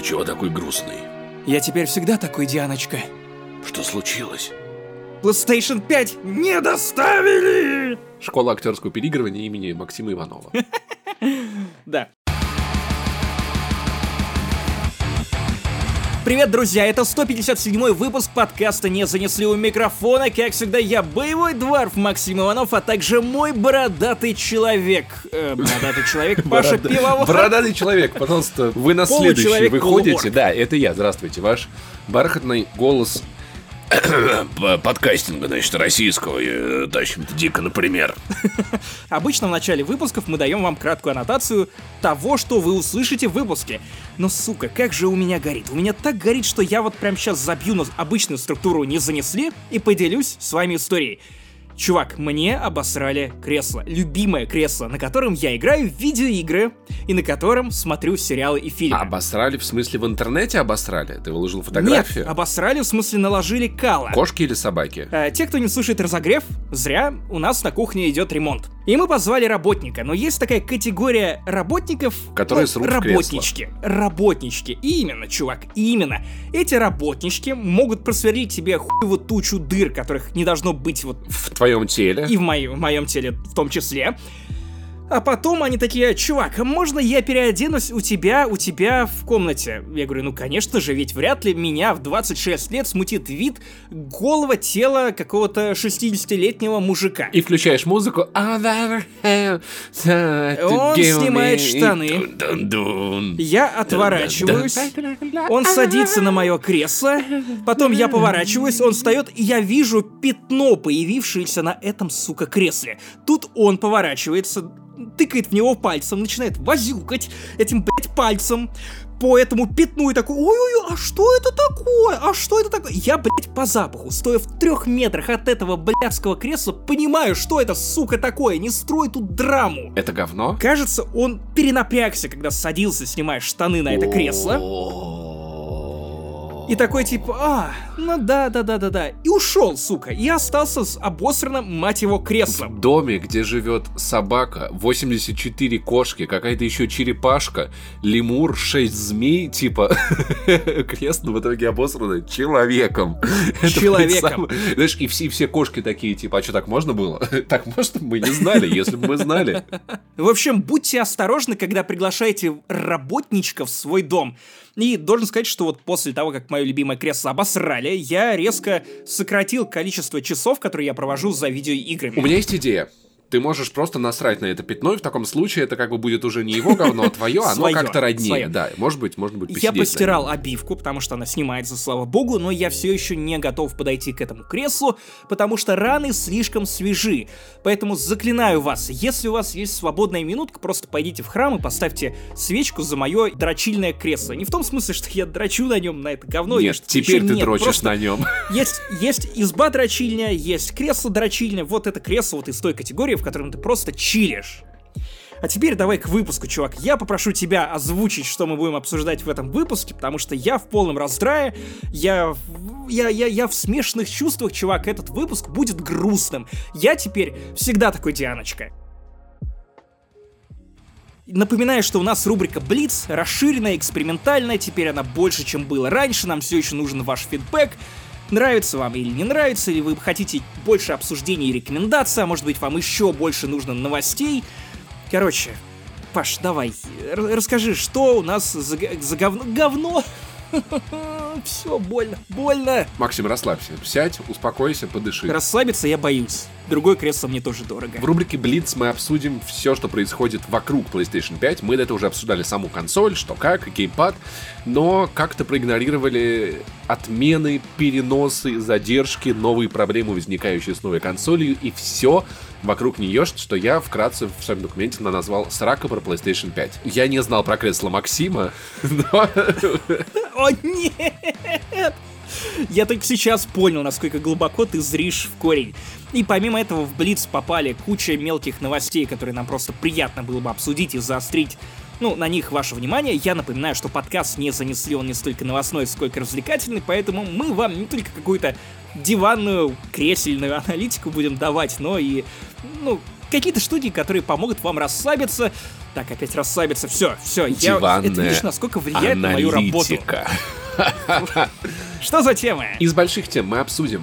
Ты чего такой грустный? Я теперь всегда такой, Дианочка. Что случилось? PlayStation 5 не доставили! Школа актерского переигрывания имени Максима Иванова. Да. Привет, друзья! Это 157 выпуск подкаста «Не занесли у микрофона». Как всегда, я боевой дворф Максим Иванов, а также мой бородатый человек. Э, бородатый человек Паша Пивовар. Бородатый человек, пожалуйста, вы на следующий выходите. Да, это я, здравствуйте, ваш бархатный голос. Подкастинга, значит, российского э, тащим-то дико, например. Обычно в начале выпусков мы даем вам краткую аннотацию того, что вы услышите в выпуске. Но, сука, как же у меня горит. У меня так горит, что я вот прям сейчас забью на обычную структуру «не занесли» и поделюсь с вами историей. Чувак, мне обосрали кресло. Любимое кресло, на котором я играю в видеоигры и на котором смотрю сериалы и фильмы. Обосрали, в смысле, в интернете обосрали? Ты выложил Нет, фотографию? обосрали, в смысле наложили кала. Кошки или собаки? Э, Те, кто не слушает разогрев, зря, у нас на кухне идет ремонт. И мы позвали работника, но есть такая категория работников... Которые ну, срут Работнички. Работнички. Именно, чувак, именно. Эти работнички могут просверлить тебе хуеву тучу дыр, которых не должно быть вот В твоем теле? и в, моем- в моем теле в том числе. А потом они такие, чувак, а можно я переоденусь у тебя, у тебя в комнате? Я говорю, ну конечно же, ведь вряд ли меня в 26 лет смутит вид голого тела какого-то 60-летнего мужика. И включаешь музыку. «I'll never have time to Он снимает me». штаны. Я отворачиваюсь, он садится на мое кресло, потом я поворачиваюсь, он встает, и я вижу пятно, появившееся на этом, сука, кресле. Тут он поворачивается, тыкает в него пальцем, начинает возюкать этим, блядь, пальцем по этому пятну и такой, ой-ой-ой, а что это такое? А что это такое? Я, блядь, по запаху, стоя в трех метрах от этого блядского кресла, понимаю, что это, сука, такое, не строй тут драму. Это говно? Кажется, он перенапрягся, когда садился, снимая штаны на это кресло. И такой типа, а, ну да, да, да, да, да. И ушел, сука. И остался с обосранным, мать его, креслом. В доме, где живет собака, 84 кошки, какая-то еще черепашка, лемур, 6 змей, типа кресло в итоге обосрано человеком. Человеком. Знаешь, и все, все кошки такие, типа, а что, так можно было? Так можно? Мы не знали, если бы мы знали. В общем, будьте осторожны, когда приглашаете работничка в свой дом. И должен сказать, что вот после того, как мое любимое кресло обосрали, я резко сократил количество часов, которые я провожу за видеоиграми. У меня есть идея. Ты можешь просто насрать на это пятно, и в таком случае это как бы будет уже не его говно, а твое, оно как-то роднее. своё. Да, может быть, может быть, Я постирал обивку, потому что она снимается, слава богу, но я все еще не готов подойти к этому креслу, потому что раны слишком свежи. Поэтому заклинаю вас, если у вас есть свободная минутка, просто пойдите в храм и поставьте свечку за мое дрочильное кресло. Не в том смысле, что я дрочу на нем, на это говно. Нет, теперь ты Нет, дрочишь на нем. Есть, есть изба дрочильня, есть кресло дрочильня, вот это кресло вот из той категории, в котором ты просто чилишь. А теперь давай к выпуску, чувак. Я попрошу тебя озвучить, что мы будем обсуждать в этом выпуске, потому что я в полном раздрае, я, я, я, я в смешанных чувствах, чувак. Этот выпуск будет грустным. Я теперь всегда такой Дианочка. Напоминаю, что у нас рубрика Блиц, расширенная, экспериментальная, теперь она больше, чем было раньше, нам все еще нужен ваш фидбэк. Нравится вам или не нравится, или вы хотите больше обсуждений и рекомендаций, а может быть вам еще больше нужно новостей. Короче, Паш, давай, расскажи, что у нас за, за говно... Говно! Все, больно, больно. Максим, расслабься. Сядь, успокойся, подыши. Расслабиться я боюсь. Другое кресло мне тоже дорого. В рубрике Blitz мы обсудим все, что происходит вокруг PlayStation 5. Мы до этого уже обсуждали саму консоль, что как, геймпад, но как-то проигнорировали отмены, переносы, задержки, новые проблемы, возникающие с новой консолью, и все вокруг нее, что я вкратце в своем документе назвал «Срака про PlayStation 5». Я не знал про кресло Максима, но О, нет! Я только сейчас понял, насколько глубоко ты зришь в корень. И помимо этого в Блиц попали куча мелких новостей, которые нам просто приятно было бы обсудить и заострить ну, на них ваше внимание. Я напоминаю, что подкаст не занесли, он не столько новостной, сколько развлекательный, поэтому мы вам не только какую-то диванную, кресельную аналитику будем давать, но и, ну, какие-то штуки, которые помогут вам расслабиться, Так, опять расслабиться. Все, все. Я... Это видишь, насколько влияет на мою работу. Что за тема? Из больших тем мы обсудим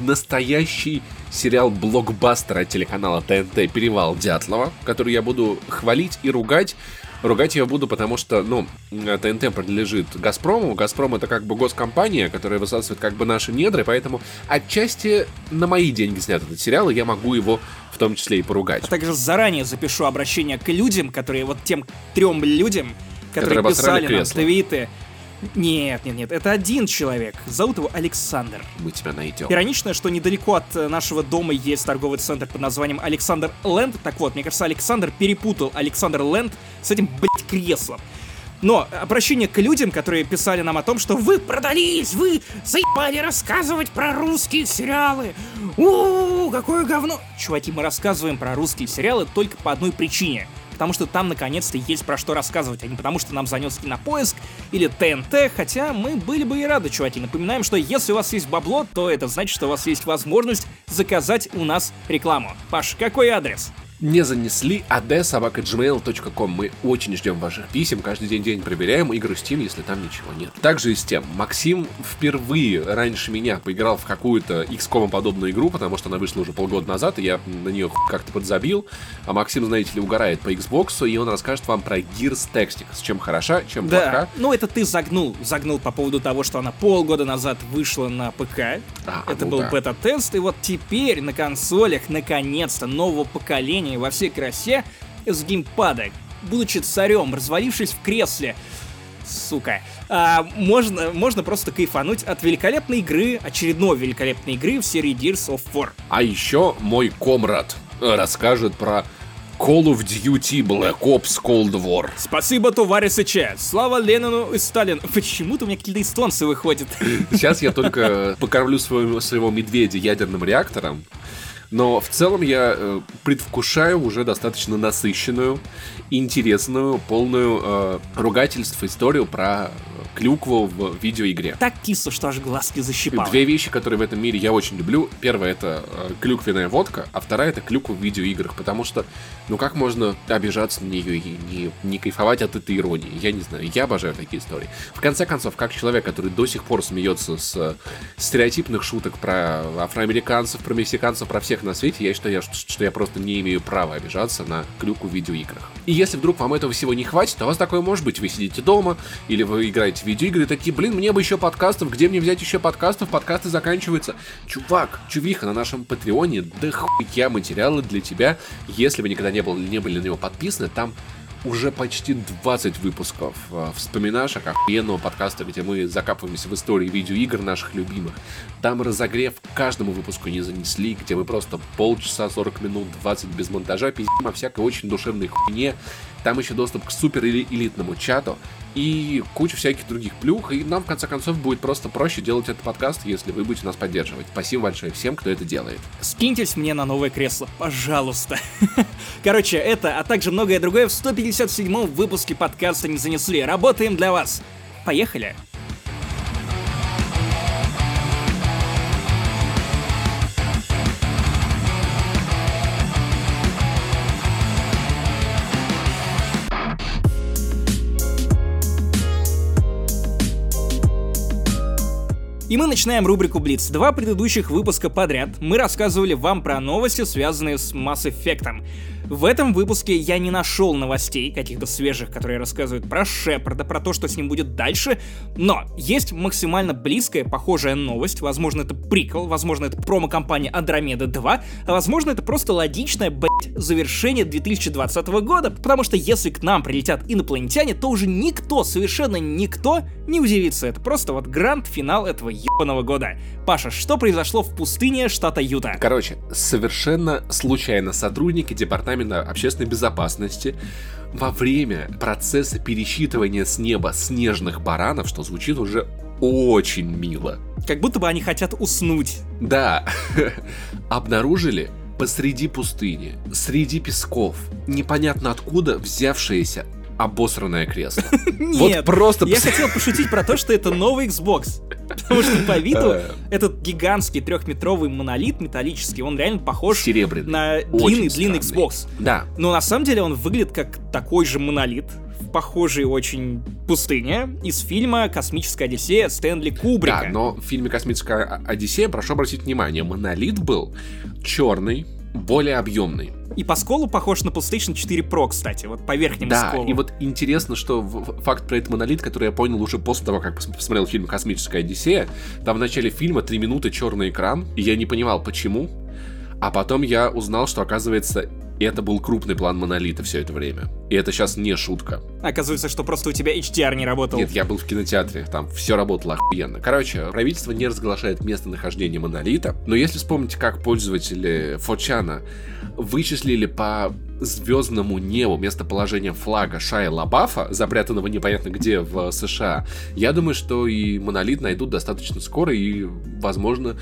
настоящий сериал блокбастера телеканала ТНТ «Перевал Дятлова», который я буду хвалить и ругать. Ругать я буду, потому что, ну, ТНТ принадлежит Газпрому. Газпром это как бы госкомпания, которая высасывает как бы наши недры, поэтому отчасти на мои деньги снят этот сериал, и я могу его в том числе и поругать. А также заранее запишу обращение к людям, которые вот тем трем людям, которые, которые писали нам твиты, нет, нет, нет, это один человек. Зовут его Александр. Мы тебя найдем. Иронично, что недалеко от э, нашего дома есть торговый центр под названием Александр Ленд. Так вот, мне кажется, Александр перепутал Александр Ленд с этим, блядь, креслом. Но обращение к людям, которые писали нам о том, что вы продались, вы заебали рассказывать про русские сериалы. У, какое говно. Чуваки, мы рассказываем про русские сериалы только по одной причине — потому что там наконец-то есть про что рассказывать, а не потому что нам занес кинопоиск или ТНТ, хотя мы были бы и рады, чуваки. Напоминаем, что если у вас есть бабло, то это значит, что у вас есть возможность заказать у нас рекламу. Паш, какой адрес? Не занесли adsobaka.gmail.com. Мы очень ждем ваших писем, каждый день день проверяем и грустим, если там ничего нет. Также и с тем, Максим впервые раньше меня поиграл в какую-то XCOM подобную игру, потому что она вышла уже полгода назад, и я на нее как-то подзабил. А Максим, знаете ли, угорает по Xbox, и он расскажет вам про Gears Tactics, чем хороша, чем да. плоха. Ну, это ты загнул, загнул по поводу того, что она полгода назад вышла на ПК. А, это ну был да. бета-тест, и вот теперь на консолях, наконец-то, нового поколения приложение во всей красе с геймпада, будучи царем, развалившись в кресле, сука, а, можно, можно просто кайфануть от великолепной игры, очередной великолепной игры в серии Gears of War. А еще мой комрад расскажет про Call of Duty Black Ops Cold War. Спасибо, товарищ Че. Слава Ленину и Сталину. Почему-то у меня какие-то эстонцы выходят. Сейчас я только покормлю своего, своего медведя ядерным реактором. Но в целом я э, предвкушаю уже достаточно насыщенную, интересную, полную э, ругательств историю про клюкву в видеоигре. Так кисло, что аж глазки защипало. Две вещи, которые в этом мире я очень люблю. Первая это э, клюквенная водка, а вторая это клюква в видеоиграх, потому что, ну как можно обижаться на нее и не, не кайфовать от этой иронии? Я не знаю, я обожаю такие истории. В конце концов, как человек, который до сих пор смеется с э, стереотипных шуток про афроамериканцев, про мексиканцев, про всех на свете, я считаю, что, я просто не имею права обижаться на клюкву в видеоиграх. И если вдруг вам этого всего не хватит, у вас такое может быть. Вы сидите дома, или вы играете видеоигры, такие, блин, мне бы еще подкастов, где мне взять еще подкастов, подкасты заканчиваются. Чувак, чувиха, на нашем Патреоне, да хуя материалы для тебя, если вы никогда не, был, не были на него подписаны, там уже почти 20 выпусков э, вспоминашек охуенного подкаста, где мы закапываемся в истории видеоигр наших любимых. Там разогрев каждому выпуску не занесли, где мы просто полчаса, 40 минут, 20 без монтажа пиздим о всякой очень душевной хуйне. Там еще доступ к супер элитному чату и куча всяких других плюх. И нам, в конце концов, будет просто проще делать этот подкаст, если вы будете нас поддерживать. Спасибо большое всем, кто это делает. Скиньтесь мне на новое кресло, пожалуйста. Короче, это, а также многое другое в 157-м выпуске подкаста не занесли. Работаем для вас. Поехали! И мы начинаем рубрику Блиц. Два предыдущих выпуска подряд мы рассказывали вам про новости, связанные с Mass Effect. В этом выпуске я не нашел новостей, каких-то свежих, которые рассказывают про Шепарда, про то, что с ним будет дальше, но есть максимально близкая, похожая новость, возможно, это прикол, возможно, это промо-компания Andromeda 2, а возможно, это просто логичное, блять, завершение 2020 года, потому что если к нам прилетят инопланетяне, то уже никто, совершенно никто не удивится, это просто вот гранд-финал этого ебаного года. Паша, что произошло в пустыне штата Юта? Короче, совершенно случайно сотрудники департамента общественной безопасности во время процесса пересчитывания с неба снежных баранов, что звучит уже очень мило. Как будто бы они хотят уснуть. Да. Обнаружили посреди пустыни, среди песков, непонятно откуда взявшееся обосранное кресло. Нет, вот просто... я хотел пошутить про то, что это новый Xbox. Потому что по виду этот гигантский трехметровый монолит металлический, он реально похож Серебряный. на длинный-длинный. Xbox. Да. Но на самом деле он выглядит как такой же монолит в похожей очень пустыне из фильма «Космическая Одиссея» Стэнли Кубрика. Да, но в фильме «Космическая Одиссея», прошу обратить внимание, монолит был черный, более объемный. И по сколу похож на PlayStation 4 Pro, кстати, вот по верхнему Да, сколу. и вот интересно, что факт про этот монолит, который я понял уже после того, как пос- посмотрел фильм «Космическая Одиссея», там в начале фильма три минуты черный экран, и я не понимал, почему. А потом я узнал, что, оказывается, это был крупный план монолита все это время. И это сейчас не шутка. Оказывается, что просто у тебя HDR не работал. Нет, я был в кинотеатре, там все работало охуенно. Короче, правительство не разглашает местонахождение монолита, но если вспомнить, как пользователи Фочана вычислили по звездному небу местоположение флага Шая Лабафа, запрятанного непонятно где в США, я думаю, что и монолит найдут достаточно скоро, и, возможно,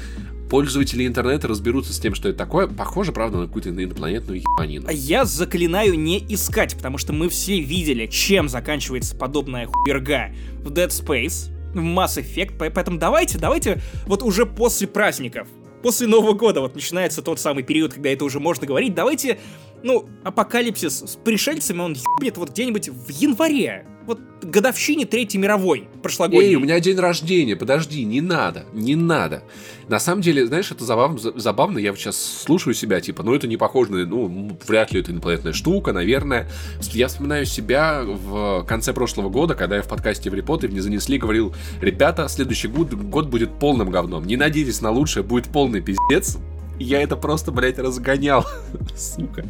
пользователи интернета разберутся с тем, что это такое. Похоже, правда, на какую-то инопланетную ебанину. Я заклинаю не искать, потому что мы все видели, чем заканчивается подобная хуерга в Dead Space, в Mass Effect, по- поэтому давайте, давайте вот уже после праздников, после Нового года, вот начинается тот самый период, когда это уже можно говорить, давайте, ну, апокалипсис с пришельцами, он ебнет вот где-нибудь в январе, вот годовщине Третьей мировой, прошлогодней. Эй, у меня день рождения, подожди, не надо, не надо. На самом деле, знаешь, это забавно, за- забавно, я сейчас слушаю себя, типа, ну это не похоже на, ну, вряд ли это инопланетная штука, наверное. Я вспоминаю себя в конце прошлого года, когда я в подкасте в репоте не занесли, говорил, ребята, следующий год, год будет полным говном, не надейтесь на лучшее, будет полный пиздец. Я это просто, блядь, разгонял. Сука.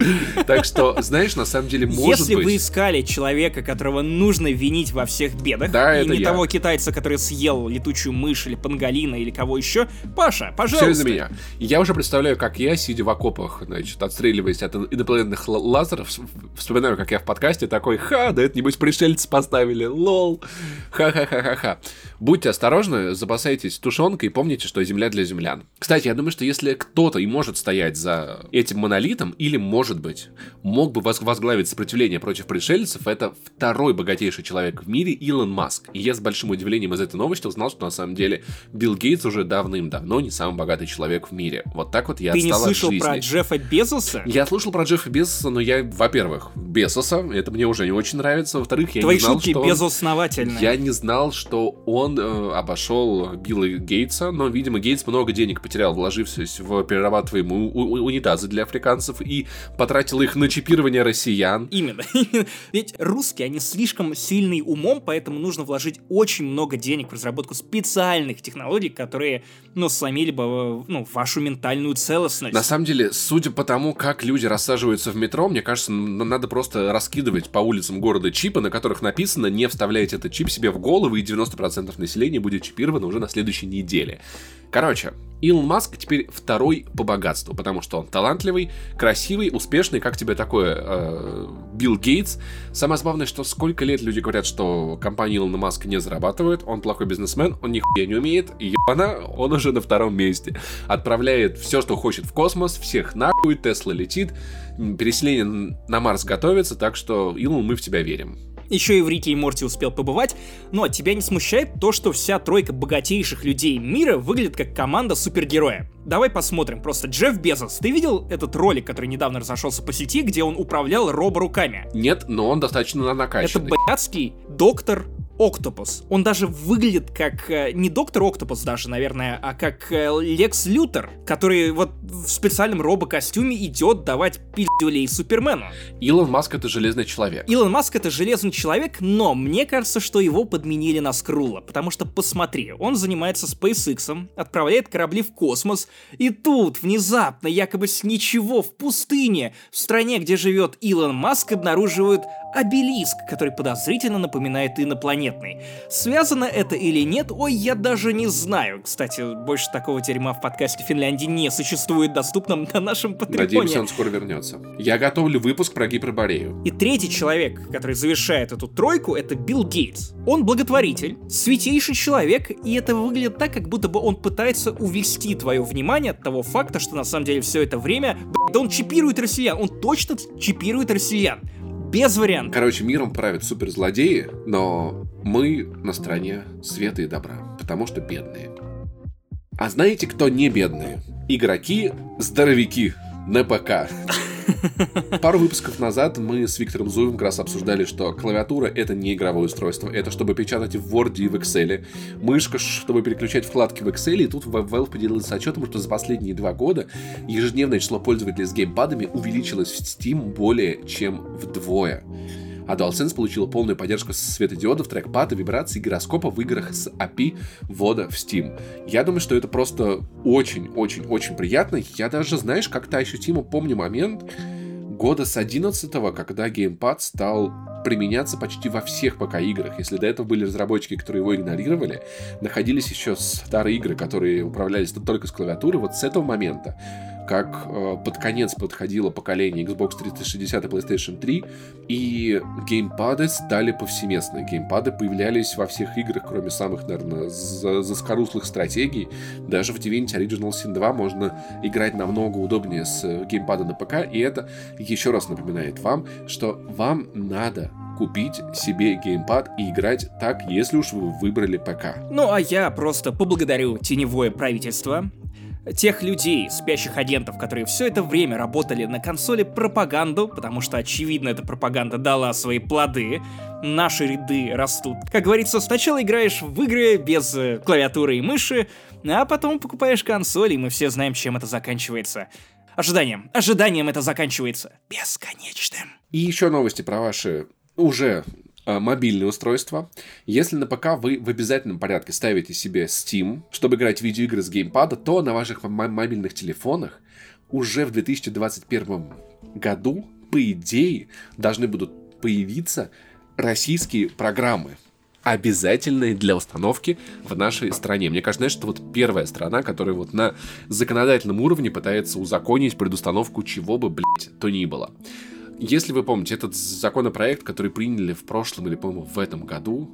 Так что, знаешь, на самом деле, может Если быть... вы искали человека, которого нужно винить во всех бедах, Да, и не я. того китайца, который съел летучую мышь или панголина или кого еще, Паша, пожалуйста. Все из-за меня. Я уже представляю, как я, сидя в окопах, значит, отстреливаясь от инопланетных лазеров, вспоминаю, как я в подкасте такой, ха, да это, небось, пришельцы поставили, лол, ха-ха-ха-ха-ха. Будьте осторожны, запасайтесь тушенкой и помните, что Земля для землян. Кстати, я думаю, что если кто-то и может стоять за этим монолитом, или, может быть, мог бы воз- возглавить сопротивление против пришельцев, это второй богатейший человек в мире Илон Маск. И я с большим удивлением из этой новости узнал, что на самом деле Билл Гейтс уже давным-давно не самый богатый человек в мире. Вот так вот я Ты не отстал от слышал жизни. про Джеффа Безоса? Я слушал про Джеффа Безоса, но я, во-первых, Безоса, это мне уже не очень нравится. Во-вторых, я Твои не знал, шутки что он... безосновательные. Я не знал, что он э, обошел Билла Гейтса, но, видимо, Гейтс много денег потерял, вложившись в перерабатываемые унитазы для африканцев и потратил их на чипирование россиян. Именно. Ведь русские, они слишком сильные умом, поэтому нужно вложить очень много денег в разработку специальных технологий, которые, ну, сломили бы, ну, вашу ментальную целостность. На самом деле, судя по тому, как люди рассаживаются в метро, мне кажется, надо просто раскидывать по улицам города чипы, на которых написано «Не вставляйте этот чип себе в голову, и 90% населения будет чипировано уже на следующей неделе». Короче, Илон Маск теперь второй по богатству, потому что он талантливый, красивый, успешный, как тебе такое, э, Билл Гейтс. Самое забавное, что сколько лет люди говорят, что компания Илона Маска не зарабатывает, он плохой бизнесмен, он нихуя не умеет, ебана, он уже на втором месте. Отправляет все, что хочет в космос, всех нахуй, Тесла летит, переселение на Марс готовится, так что, Илон, мы в тебя верим. Еще и в Рике и Морти успел побывать, но тебя не смущает то, что вся тройка богатейших людей мира выглядит как команда супергероя. Давай посмотрим, просто Джефф Безос, ты видел этот ролик, который недавно разошелся по сети, где он управлял роборуками? Нет, но он достаточно Это накачанный. блядский доктор Октопус. Он даже выглядит как э, не доктор Октопус даже, наверное, а как э, Лекс Лютер, который вот в специальном робокостюме идет давать пиздюлей Супермену. Илон Маск это железный человек. Илон Маск это железный человек, но мне кажется, что его подменили на Скрула, потому что посмотри, он занимается SpaceX, отправляет корабли в космос, и тут внезапно, якобы с ничего, в пустыне, в стране, где живет Илон Маск, обнаруживают обелиск, который подозрительно напоминает инопланетный. Связано это или нет, ой, я даже не знаю. Кстати, больше такого дерьма в подкасте Финляндии не существует доступном на нашем патреоне. Надеемся, он скоро вернется. Я готовлю выпуск про гиперборею. И третий человек, который завершает эту тройку, это Билл Гейтс. Он благотворитель, святейший человек, и это выглядит так, как будто бы он пытается увести твое внимание от того факта, что на самом деле все это время, да он чипирует россиян, он точно чипирует россиян. Без вариантов. Короче, миром правят суперзлодеи, но мы на стороне света и добра, потому что бедные. А знаете, кто не бедные? Игроки-здоровики на ПК. Пару выпусков назад мы с Виктором Зуевым как раз обсуждали, что клавиатура — это не игровое устройство, это чтобы печатать в Word и в Excel. Мышка, чтобы переключать вкладки в Excel, и тут Valve поделилась отчетом, что за последние два года ежедневное число пользователей с геймпадами увеличилось в Steam более чем вдвое а DualSense получила полную поддержку светодиодов, трекпада, вибраций, гироскопа в играх с API ввода в Steam. Я думаю, что это просто очень-очень-очень приятно. Я даже, знаешь, как-то ощутимо помню момент года с 11 когда геймпад стал применяться почти во всех ПК-играх. Если до этого были разработчики, которые его игнорировали, находились еще старые игры, которые управлялись только с клавиатуры, вот с этого момента как э, под конец подходило поколение Xbox 360 и PlayStation 3, и геймпады стали повсеместны. Геймпады появлялись во всех играх, кроме самых, наверное, за заскоруслых стратегий. Даже в Divinity Original Sin 2 можно играть намного удобнее с геймпада на ПК, и это еще раз напоминает вам, что вам надо купить себе геймпад и играть так, если уж вы выбрали ПК. Ну а я просто поблагодарю теневое правительство, тех людей, спящих агентов, которые все это время работали на консоли пропаганду, потому что, очевидно, эта пропаганда дала свои плоды, наши ряды растут. Как говорится, сначала играешь в игры без э, клавиатуры и мыши, а потом покупаешь консоль, и мы все знаем, чем это заканчивается. Ожиданием, ожиданием это заканчивается. Бесконечным. И еще новости про ваши уже мобильные устройства. Если на ПК вы в обязательном порядке ставите себе Steam, чтобы играть в видеоигры с геймпада, то на ваших мобильных телефонах уже в 2021 году, по идее, должны будут появиться российские программы, обязательные для установки в нашей стране. Мне кажется, что вот первая страна, которая вот на законодательном уровне пытается узаконить предустановку чего бы, блядь, то ни было. Если вы помните, этот законопроект, который приняли в прошлом или, по-моему, в этом году,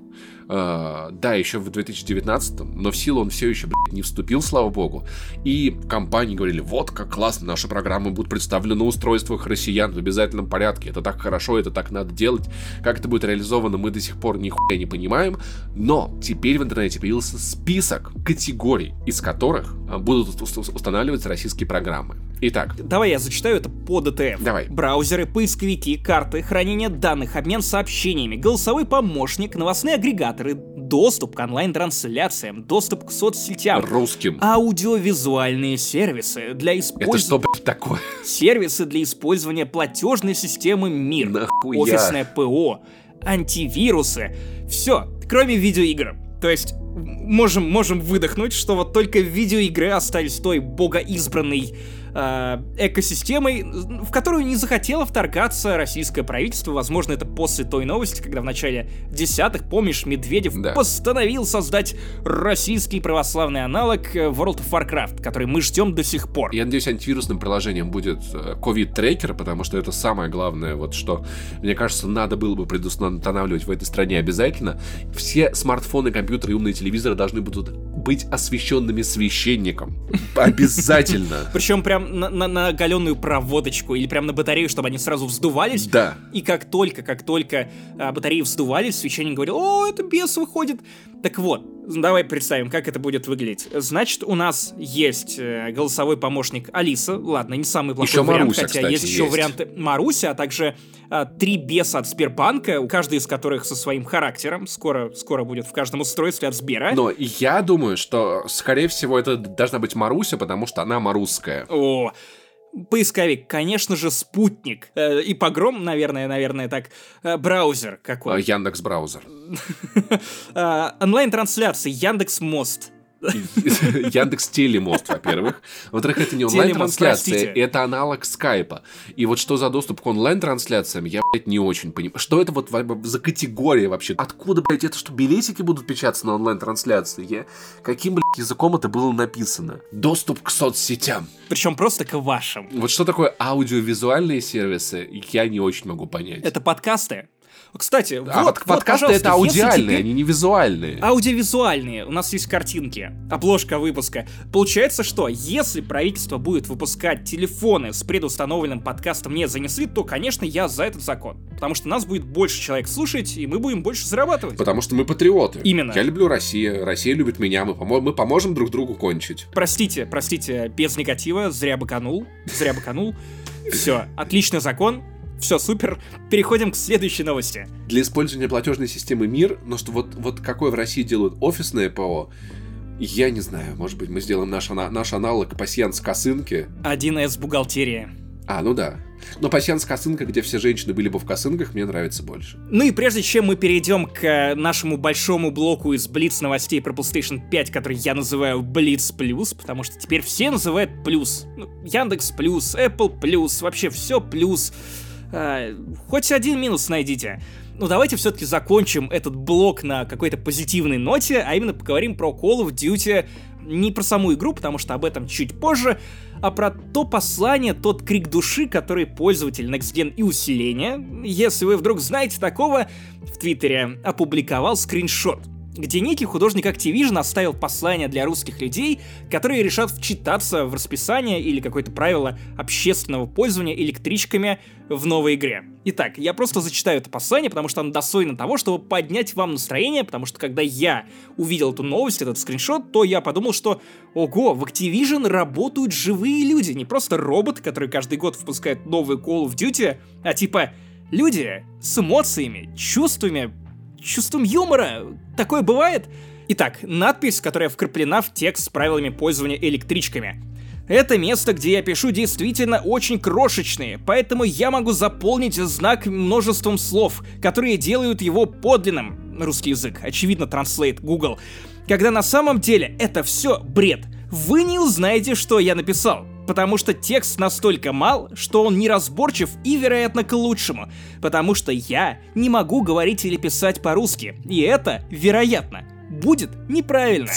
да, еще в 2019, но в силу он все еще, блядь, не вступил, слава богу. И компании говорили, вот как классно, наши программы будут представлены на устройствах россиян в обязательном порядке. Это так хорошо, это так надо делать. Как это будет реализовано, мы до сих пор нихуя не понимаем. Но теперь в интернете появился список категорий, из которых э, будут устанавливаться российские программы. Итак. Давай я зачитаю это по ДТФ. Давай. Браузеры, поисковики, карты, хранение данных, обмен сообщениями, голосовой помощник, новостные агрегаторы, доступ к онлайн-трансляциям, доступ к соцсетям. Русским. Аудиовизуальные сервисы для использования... Это что, блядь, такое? Сервисы для использования платежной системы МИР. Нахуя? Офисное ПО, антивирусы. Все, кроме видеоигр. То есть можем, можем выдохнуть, что вот только видеоигры остались той богоизбранной э, экосистемой, в которую не захотело вторгаться российское правительство. Возможно, это после той новости, когда в начале десятых, помнишь, Медведев да. постановил создать российский православный аналог э, World of Warcraft, который мы ждем до сих пор. Я надеюсь, антивирусным приложением будет э, COVID-трекер, потому что это самое главное, вот что, мне кажется, надо было бы предустанавливать в этой стране обязательно. Все смартфоны, компьютеры и умные телевизоры должны будут быть освещенными священником. Обязательно. Причем прям прям на, на, на оголенную проводочку или прям на батарею, чтобы они сразу вздувались. Да. И как только, как только а, батареи вздувались, священник говорил, о, это бес выходит. Так вот, давай представим, как это будет выглядеть. Значит, у нас есть э, голосовой помощник Алиса. Ладно, не самый плохой еще вариант, Маруся, хотя кстати, есть еще есть. варианты Маруся, а также э, три беса от Сбербанка, каждый из которых со своим характером. Скоро, скоро будет в каждом устройстве от Сбера. Но я думаю, что, скорее всего, это должна быть Маруся, потому что она марусская. О, Поисковик, конечно же, спутник. Э, и погром, наверное, наверное, так. Э, браузер какой? Яндекс браузер. Э, онлайн-трансляции, Яндекс Мост. Яндекс Телемост, во-первых. Во-вторых, это не онлайн-трансляция, это аналог скайпа. И вот что за доступ к онлайн-трансляциям, я, блядь, не очень понимаю. Что это вот за категория вообще? Откуда, блядь, это что, билетики будут печататься на онлайн-трансляции? Я... Каким, блядь, языком это было написано? Доступ к соцсетям. Причем просто к вашим. Вот что такое аудиовизуальные сервисы, я не очень могу понять. Это подкасты, Кстати, а вот, подкасты вот, это аудиальные, теперь... они не визуальные. Аудиовизуальные. У нас есть картинки, обложка выпуска. Получается, что если правительство будет выпускать телефоны с предустановленным подкастом не занесли, то, конечно, я за этот закон. Потому что нас будет больше человек слушать, и мы будем больше зарабатывать. Потому что мы патриоты. Именно. Я люблю Россию, Россия любит меня, мы, помо- мы поможем друг другу кончить. Простите, простите, без негатива, зря быканул, зря быканул. Все, отличный закон, все супер. Переходим к следующей новости. Для использования платежной системы МИР, но что вот, вот какое в России делают офисное ПО, я не знаю. Может быть, мы сделаем наш, наш аналог пассианс косынки. 1С бухгалтерия. А, ну да. Но пассианс косынка, где все женщины были бы в косынках, мне нравится больше. Ну и прежде чем мы перейдем к э, нашему большому блоку из Блиц новостей про PlayStation 5, который я называю Блиц Плюс, потому что теперь все называют Плюс. Ну, Яндекс Плюс, Apple Плюс, вообще все Плюс. А, хоть один минус найдите. Ну давайте все-таки закончим этот блок на какой-то позитивной ноте, а именно поговорим про Call of Duty не про саму игру, потому что об этом чуть позже, а про то послание, тот крик души, который пользователь Next Gen и усиления, если вы вдруг знаете такого, в Твиттере опубликовал скриншот где некий художник Activision оставил послание для русских людей, которые решат вчитаться в расписание или какое-то правило общественного пользования электричками в новой игре. Итак, я просто зачитаю это послание, потому что оно достойно того, чтобы поднять вам настроение, потому что когда я увидел эту новость, этот скриншот, то я подумал, что ого, в Activision работают живые люди, не просто роботы, которые каждый год выпускают новый Call of Duty, а типа люди с эмоциями, чувствами, чувством юмора. Такое бывает? Итак, надпись, которая вкраплена в текст с правилами пользования электричками. Это место, где я пишу действительно очень крошечные, поэтому я могу заполнить знак множеством слов, которые делают его подлинным. Русский язык, очевидно, Translate Google. Когда на самом деле это все бред. Вы не узнаете, что я написал потому что текст настолько мал, что он неразборчив и, вероятно, к лучшему, потому что я не могу говорить или писать по-русски, и это, вероятно, будет неправильно.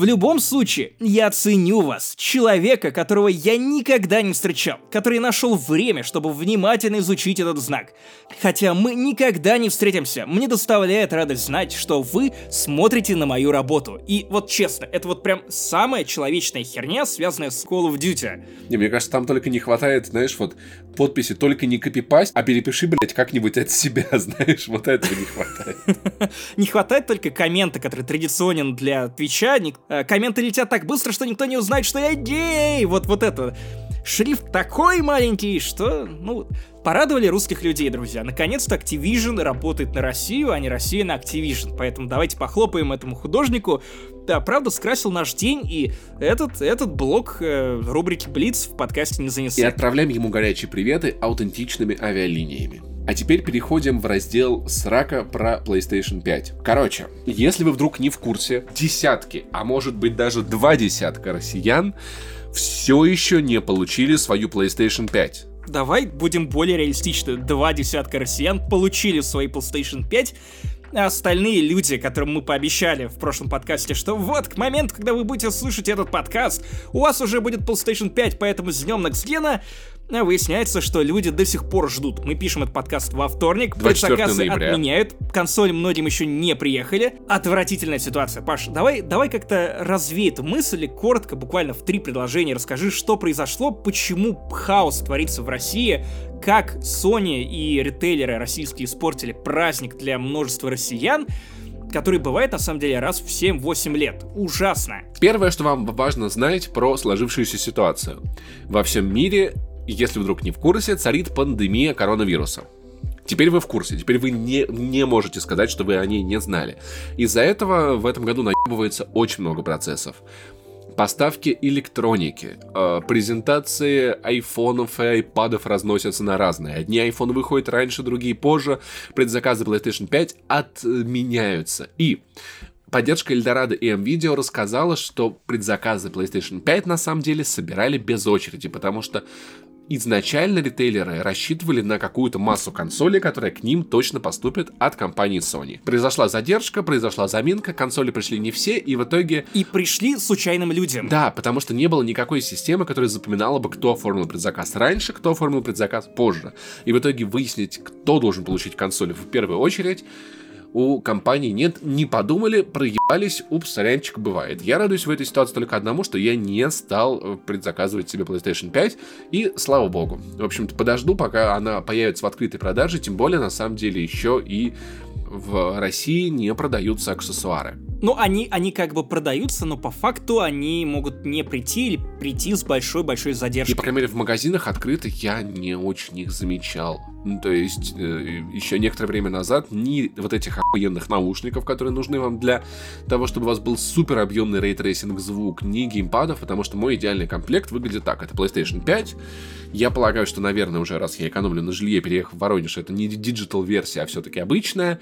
В любом случае, я ценю вас, человека, которого я никогда не встречал, который нашел время, чтобы внимательно изучить этот знак. Хотя мы никогда не встретимся, мне доставляет радость знать, что вы смотрите на мою работу. И вот честно, это вот прям самая человечная херня, связанная с Call of Duty. Не, мне кажется, там только не хватает, знаешь, вот подписи только не копипасть, а перепиши, блядь, как-нибудь от себя, знаешь, вот этого не хватает. Не хватает только коммента, который традиционен для Твича, комменты летят так быстро, что никто не узнает, что я гей. Вот, вот это. Шрифт такой маленький, что, ну, порадовали русских людей, друзья. Наконец-то Activision работает на Россию, а не Россия на Activision. Поэтому давайте похлопаем этому художнику. Да, правда, скрасил наш день, и этот, этот блок э, рубрики Блиц в подкасте не занесли. И отправляем ему горячие приветы аутентичными авиалиниями. А теперь переходим в раздел срака про PlayStation 5. Короче, если вы вдруг не в курсе, десятки, а может быть даже два десятка россиян все еще не получили свою PlayStation 5. Давай будем более реалистичны. Два десятка россиян получили свои PlayStation 5, а остальные люди, которым мы пообещали в прошлом подкасте, что вот к моменту, когда вы будете слушать этот подкаст, у вас уже будет PlayStation 5, поэтому с днем Наксгена выясняется, что люди до сих пор ждут. Мы пишем этот подкаст во вторник, предзаказы отменяют, консоли многим еще не приехали. Отвратительная ситуация. Паш, давай, давай как-то развей эту мысль, коротко, буквально в три предложения расскажи, что произошло, почему хаос творится в России, как Sony и ритейлеры российские испортили праздник для множества россиян, который бывает на самом деле раз в 7-8 лет. Ужасно. Первое, что вам важно знать про сложившуюся ситуацию. Во всем мире если вдруг не в курсе, царит пандемия коронавируса. Теперь вы в курсе, теперь вы не, не можете сказать, что вы о ней не знали. Из-за этого в этом году наебывается очень много процессов. Поставки электроники, э, презентации айфонов и айпадов разносятся на разные. Одни айфоны выходят раньше, другие позже. Предзаказы PlayStation 5 отменяются. И Поддержка Эльдорадо и МВидео рассказала, что предзаказы PlayStation 5 на самом деле собирали без очереди, потому что изначально ритейлеры рассчитывали на какую-то массу консолей, которая к ним точно поступит от компании Sony. Произошла задержка, произошла заминка, консоли пришли не все, и в итоге... И пришли случайным людям. Да, потому что не было никакой системы, которая запоминала бы, кто оформил предзаказ раньше, кто оформил предзаказ позже. И в итоге выяснить, кто должен получить консоль в первую очередь, у компании нет, не подумали, проебались, упс, сорянчик, бывает. Я радуюсь в этой ситуации только одному, что я не стал э, предзаказывать себе PlayStation 5, и слава богу. В общем-то, подожду, пока она появится в открытой продаже, тем более, на самом деле, еще и в России не продаются аксессуары. Ну, они, они как бы продаются, но по факту они могут не прийти или прийти с большой-большой задержкой. И, по крайней мере, в магазинах открытых я не очень их замечал. Ну, то есть, э, еще некоторое время назад ни вот этих охуенных наушников, которые нужны вам для того, чтобы у вас был супер объемный ray tracing звук, ни геймпадов, потому что мой идеальный комплект выглядит так. Это PlayStation 5. Я полагаю, что, наверное, уже раз я экономлю на жилье, переехав в Воронеж, это не digital версия, а все-таки обычная.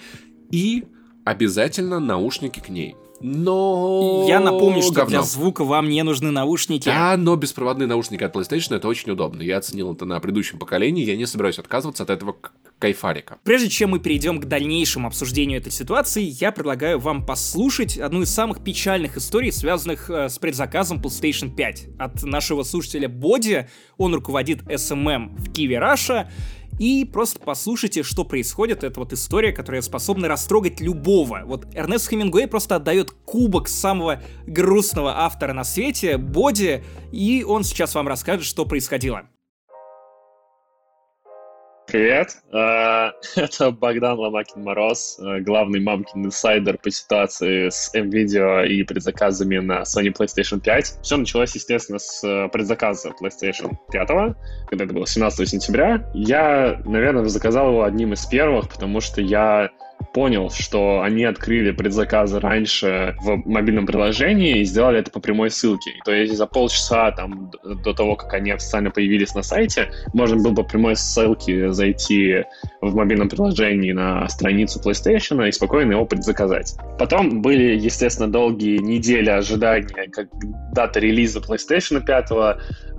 И обязательно наушники к ней. Но... Я напомню, что говно. для звука вам не нужны наушники. Да, но беспроводные наушники от PlayStation это очень удобно. Я оценил это на предыдущем поколении, я не собираюсь отказываться от этого кайфарика. Прежде чем мы перейдем к дальнейшему обсуждению этой ситуации, я предлагаю вам послушать одну из самых печальных историй, связанных э, с предзаказом PlayStation 5 от нашего слушателя Боди. Он руководит SMM в Киви Раша и просто послушайте, что происходит. Это вот история, которая способна растрогать любого. Вот Эрнест Хемингуэй просто отдает кубок самого грустного автора на свете, Боди, и он сейчас вам расскажет, что происходило. Привет, э, это Богдан Ломакин-Мороз, э, главный мамкин инсайдер по ситуации с NVIDIA и предзаказами на Sony PlayStation 5. Все началось, естественно, с э, предзаказа PlayStation 5, когда это было 17 сентября. Я, наверное, заказал его одним из первых, потому что я понял, что они открыли предзаказы раньше в мобильном приложении и сделали это по прямой ссылке. То есть за полчаса там, до того, как они официально появились на сайте, можно было по прямой ссылке зайти в мобильном приложении на страницу PlayStation и спокойно его предзаказать. Потом были, естественно, долгие недели ожидания как дата релиза PlayStation 5.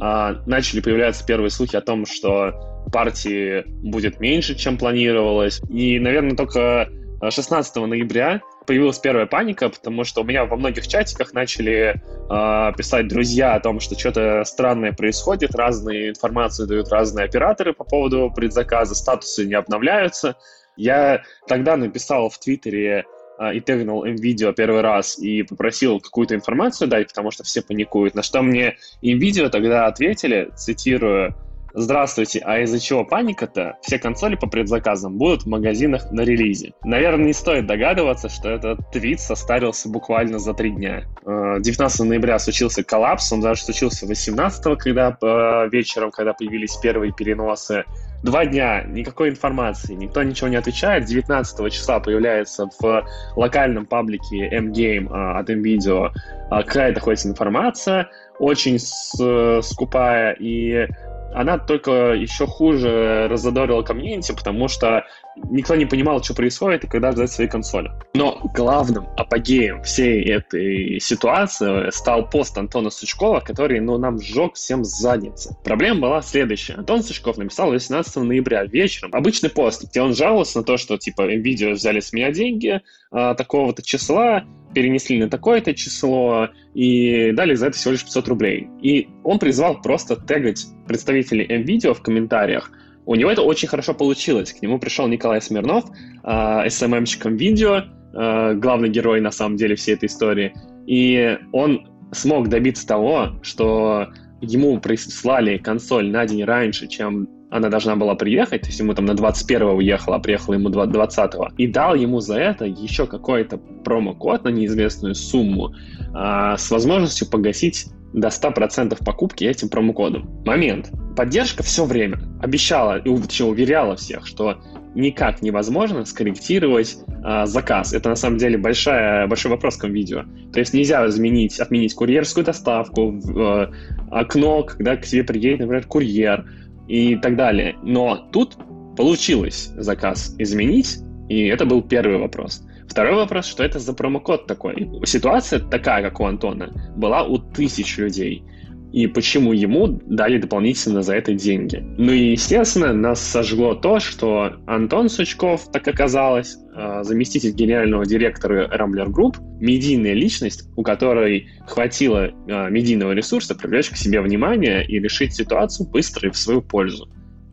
А, начали появляться первые слухи о том, что партии будет меньше, чем планировалось. И, наверное, только 16 ноября появилась первая паника, потому что у меня во многих чатиках начали э, писать друзья о том, что что-то странное происходит, разные информации дают разные операторы по поводу предзаказа, статусы не обновляются. Я тогда написал в Твиттере э, и тегнул видео первый раз и попросил какую-то информацию дать, потому что все паникуют. На что мне видео тогда ответили, цитирую, Здравствуйте, а из-за чего паника-то? Все консоли по предзаказам будут в магазинах на релизе. Наверное, не стоит догадываться, что этот твит состарился буквально за три дня. 19 э, ноября случился коллапс, он даже случился 18 когда э, вечером, когда появились первые переносы. Два дня, никакой информации, никто ничего не отвечает. 19 числа появляется в локальном паблике M-Game э, от NVIDIA какая-то хоть информация, очень скупая, и она только еще хуже разодорила комьюнити, потому что никто не понимал, что происходит и когда ждать свои консоли. Но главным апогеем всей этой ситуации стал пост Антона Сучкова, который, ну, нам сжег всем задницы. Проблема была следующая. Антон Сучков написал 18 ноября вечером обычный пост, где он жаловался на то, что, типа, NVIDIA взяли с меня деньги а, такого-то числа, перенесли на такое-то число и дали за это всего лишь 500 рублей. И он призвал просто тегать представителей NVIDIA в комментариях. У него это очень хорошо получилось. К нему пришел Николай Смирнов, э, SMM-щиком видео, э, главный герой на самом деле всей этой истории. И он смог добиться того, что ему прислали консоль на день раньше, чем она должна была приехать, то есть ему там на 21-го уехала, а приехала ему 20-го, и дал ему за это еще какой-то промокод на неизвестную сумму а, с возможностью погасить до 100% покупки этим промокодом. Момент. Поддержка все время обещала и вообще уверяла всех, что никак невозможно скорректировать а, заказ. Это на самом деле большая, большой вопрос к видео. То есть нельзя изменить, отменить курьерскую доставку, в, э, окно, когда к тебе приедет, например, курьер, и так далее. Но тут получилось заказ изменить, и это был первый вопрос. Второй вопрос, что это за промокод такой? Ситуация такая, как у Антона, была у тысяч людей. И почему ему дали дополнительно за это деньги. Ну и, естественно, нас сожгло то, что Антон Сучков, так оказалось, э, заместитель генерального директора Rambler Group, медийная личность, у которой хватило э, медийного ресурса привлечь к себе внимание и решить ситуацию быстро и в свою пользу.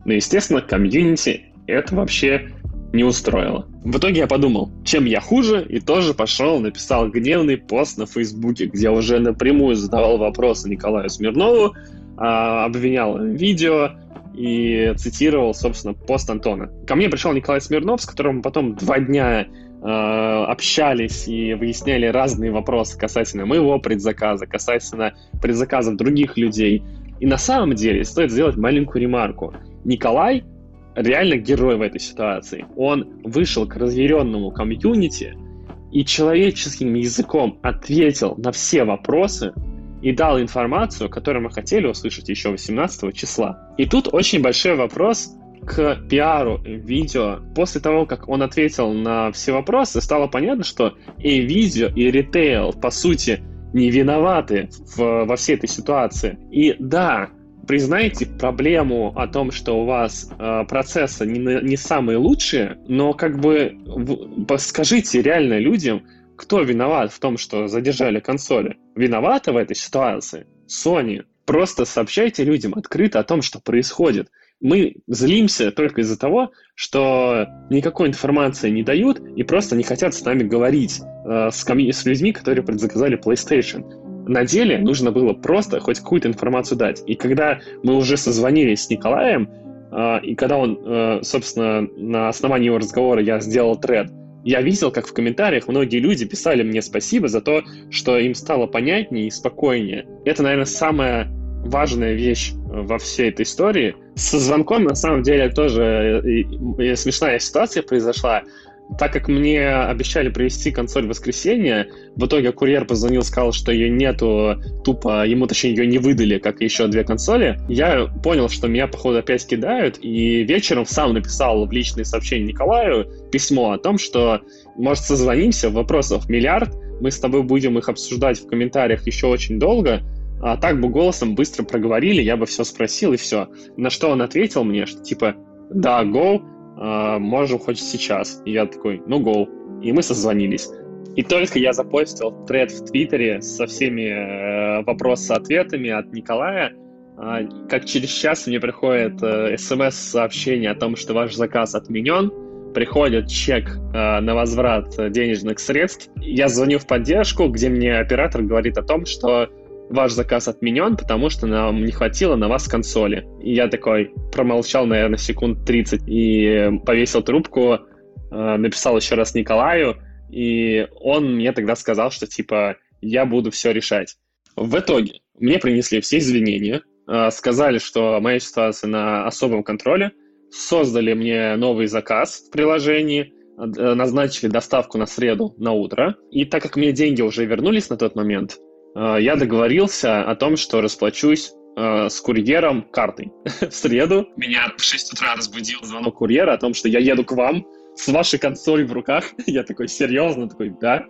Но, естественно, комьюнити это вообще не устроило. В итоге я подумал, чем я хуже, и тоже пошел, написал гневный пост на Фейсбуке, где уже напрямую задавал вопросы Николаю Смирнову, а, обвинял видео и цитировал, собственно, пост Антона. Ко мне пришел Николай Смирнов, с которым потом два дня э, общались и выясняли разные вопросы касательно моего предзаказа, касательно предзаказов других людей. И на самом деле стоит сделать маленькую ремарку. Николай реально герой в этой ситуации. Он вышел к разъяренному комьюнити и человеческим языком ответил на все вопросы и дал информацию, которую мы хотели услышать еще 18 числа. И тут очень большой вопрос к пиару видео. После того, как он ответил на все вопросы, стало понятно, что и видео, и ритейл, по сути, не виноваты в, во всей этой ситуации. И да, признайте проблему о том, что у вас э, процессы не, не самые лучшие, но как бы в, скажите реально людям, кто виноват в том, что задержали консоли. Виновата в этой ситуации Sony. Просто сообщайте людям открыто о том, что происходит. Мы злимся только из-за того, что никакой информации не дают и просто не хотят с нами говорить э, с, с людьми, которые предзаказали PlayStation на деле нужно было просто хоть какую-то информацию дать. И когда мы уже созвонились с Николаем, э, и когда он, э, собственно, на основании его разговора я сделал тред, я видел, как в комментариях многие люди писали мне спасибо за то, что им стало понятнее и спокойнее. Это, наверное, самая важная вещь во всей этой истории. Со звонком, на самом деле, тоже э, смешная ситуация произошла так как мне обещали привезти консоль в воскресенье, в итоге курьер позвонил, сказал, что ее нету, тупо ему, точнее, ее не выдали, как еще две консоли. Я понял, что меня, походу, опять кидают, и вечером сам написал в личные сообщения Николаю письмо о том, что, может, созвонимся, вопросов миллиард, мы с тобой будем их обсуждать в комментариях еще очень долго, а так бы голосом быстро проговорили, я бы все спросил и все. На что он ответил мне, что типа, да, go, можем хоть сейчас. И я такой, ну, go. И мы созвонились. И только я запостил тред в Твиттере со всеми э, вопросами-ответами от Николая, э, как через час мне приходит э, смс-сообщение о том, что ваш заказ отменен, приходит чек э, на возврат денежных средств. Я звоню в поддержку, где мне оператор говорит о том, что ваш заказ отменен, потому что нам не хватило на вас консоли. И я такой промолчал, наверное, секунд 30 и повесил трубку, э, написал еще раз Николаю, и он мне тогда сказал, что типа я буду все решать. В итоге мне принесли все извинения, э, сказали, что моя ситуация на особом контроле, создали мне новый заказ в приложении, э, назначили доставку на среду на утро. И так как мне деньги уже вернулись на тот момент, я договорился о том, что расплачусь э, с курьером картой. в среду меня в 6 утра разбудил звонок курьера о том, что я еду к вам с вашей консолью в руках. я такой, серьезно? Такой, да.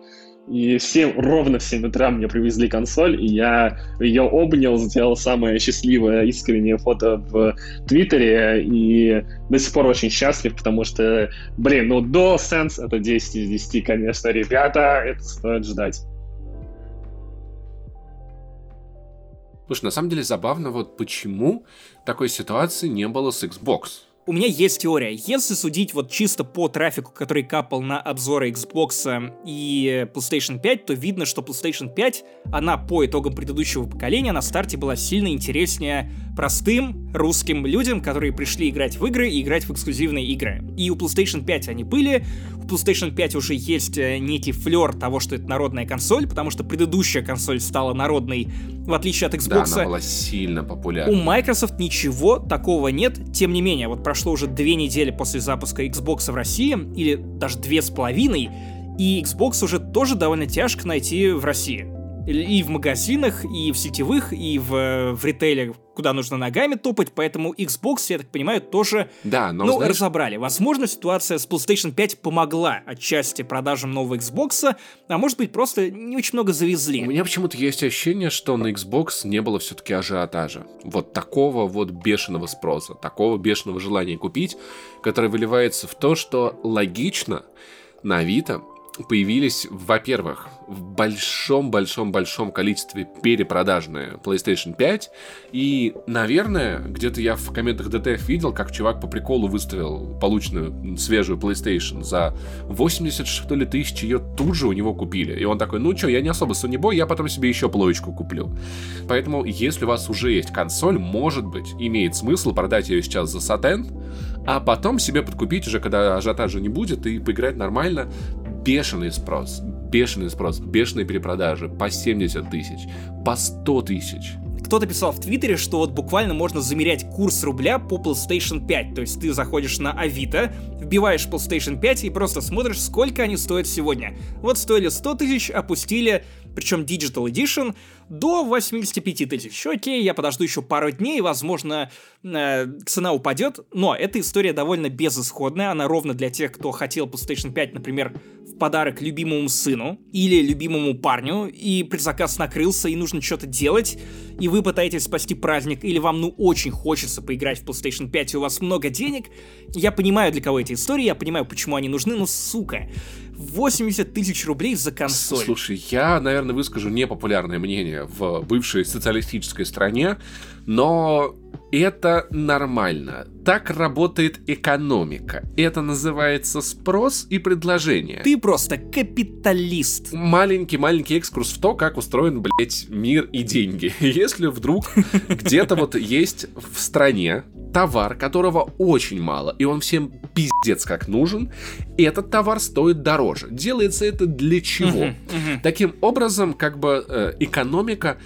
И все, ровно в 7 утра мне привезли консоль, и я ее обнял, сделал самое счастливое, искреннее фото в Твиттере, и до сих пор очень счастлив, потому что, блин, ну DualSense это 10 из 10, конечно, ребята, это стоит ждать. Слушай, на самом деле забавно, вот почему такой ситуации не было с Xbox. У меня есть теория. Если судить вот чисто по трафику, который капал на обзоры Xbox и PlayStation 5, то видно, что PlayStation 5, она по итогам предыдущего поколения на старте была сильно интереснее простым русским людям, которые пришли играть в игры и играть в эксклюзивные игры. И у PlayStation 5 они были, у PlayStation 5 уже есть э, некий флер того, что это народная консоль, потому что предыдущая консоль стала народной, в отличие от Xbox. Да, она была сильно популярна. У Microsoft ничего такого нет, тем не менее, вот прошло уже две недели после запуска Xbox в России, или даже две с половиной, и Xbox уже тоже довольно тяжко найти в России. И в магазинах, и в сетевых, и в, в ритейле, куда нужно ногами топать, поэтому Xbox, я так понимаю, тоже да, но, ну, знаешь... разобрали. Возможно, ситуация с PlayStation 5 помогла отчасти продажам нового Xbox, а может быть, просто не очень много завезли. У меня почему-то есть ощущение, что на Xbox не было все-таки ажиотажа. Вот такого вот бешеного спроса, такого бешеного желания купить, которое выливается в то, что логично на Авито появились, во-первых, в большом-большом-большом количестве перепродажные PlayStation 5. И, наверное, где-то я в комментах DTF видел, как чувак по приколу выставил полученную свежую PlayStation за 80, что ли, тысяч, ее тут же у него купили. И он такой, ну что, я не особо сонебой, я потом себе еще плоечку куплю. Поэтому, если у вас уже есть консоль, может быть, имеет смысл продать ее сейчас за сатен, а потом себе подкупить уже, когда ажиотажа не будет, и поиграть нормально бешеный спрос, бешеный спрос, бешеные перепродажи по 70 тысяч, по 100 тысяч. Кто-то писал в Твиттере, что вот буквально можно замерять курс рубля по PlayStation 5. То есть ты заходишь на Авито, вбиваешь PlayStation 5 и просто смотришь, сколько они стоят сегодня. Вот стоили 100 тысяч, опустили, причем Digital Edition, до 85 тысяч. Окей, я подожду еще пару дней, возможно, э, цена упадет, но эта история довольно безысходная, она ровно для тех, кто хотел PlayStation 5, например, подарок любимому сыну или любимому парню, и предзаказ накрылся, и нужно что-то делать, и вы пытаетесь спасти праздник, или вам ну очень хочется поиграть в PlayStation 5, и у вас много денег, я понимаю, для кого эти истории, я понимаю, почему они нужны, но сука, 80 тысяч рублей за консоль. Слушай, я, наверное, выскажу непопулярное мнение в бывшей социалистической стране, но это нормально. Так работает экономика. Это называется спрос и предложение. Ты просто капиталист. Маленький-маленький экскурс в то, как устроен, блять, мир и деньги. Если вдруг где-то вот есть в стране товар, которого очень мало, и он всем пиздец как нужен, этот товар стоит дороже. Делается это для чего? Таким образом, как бы э, экономика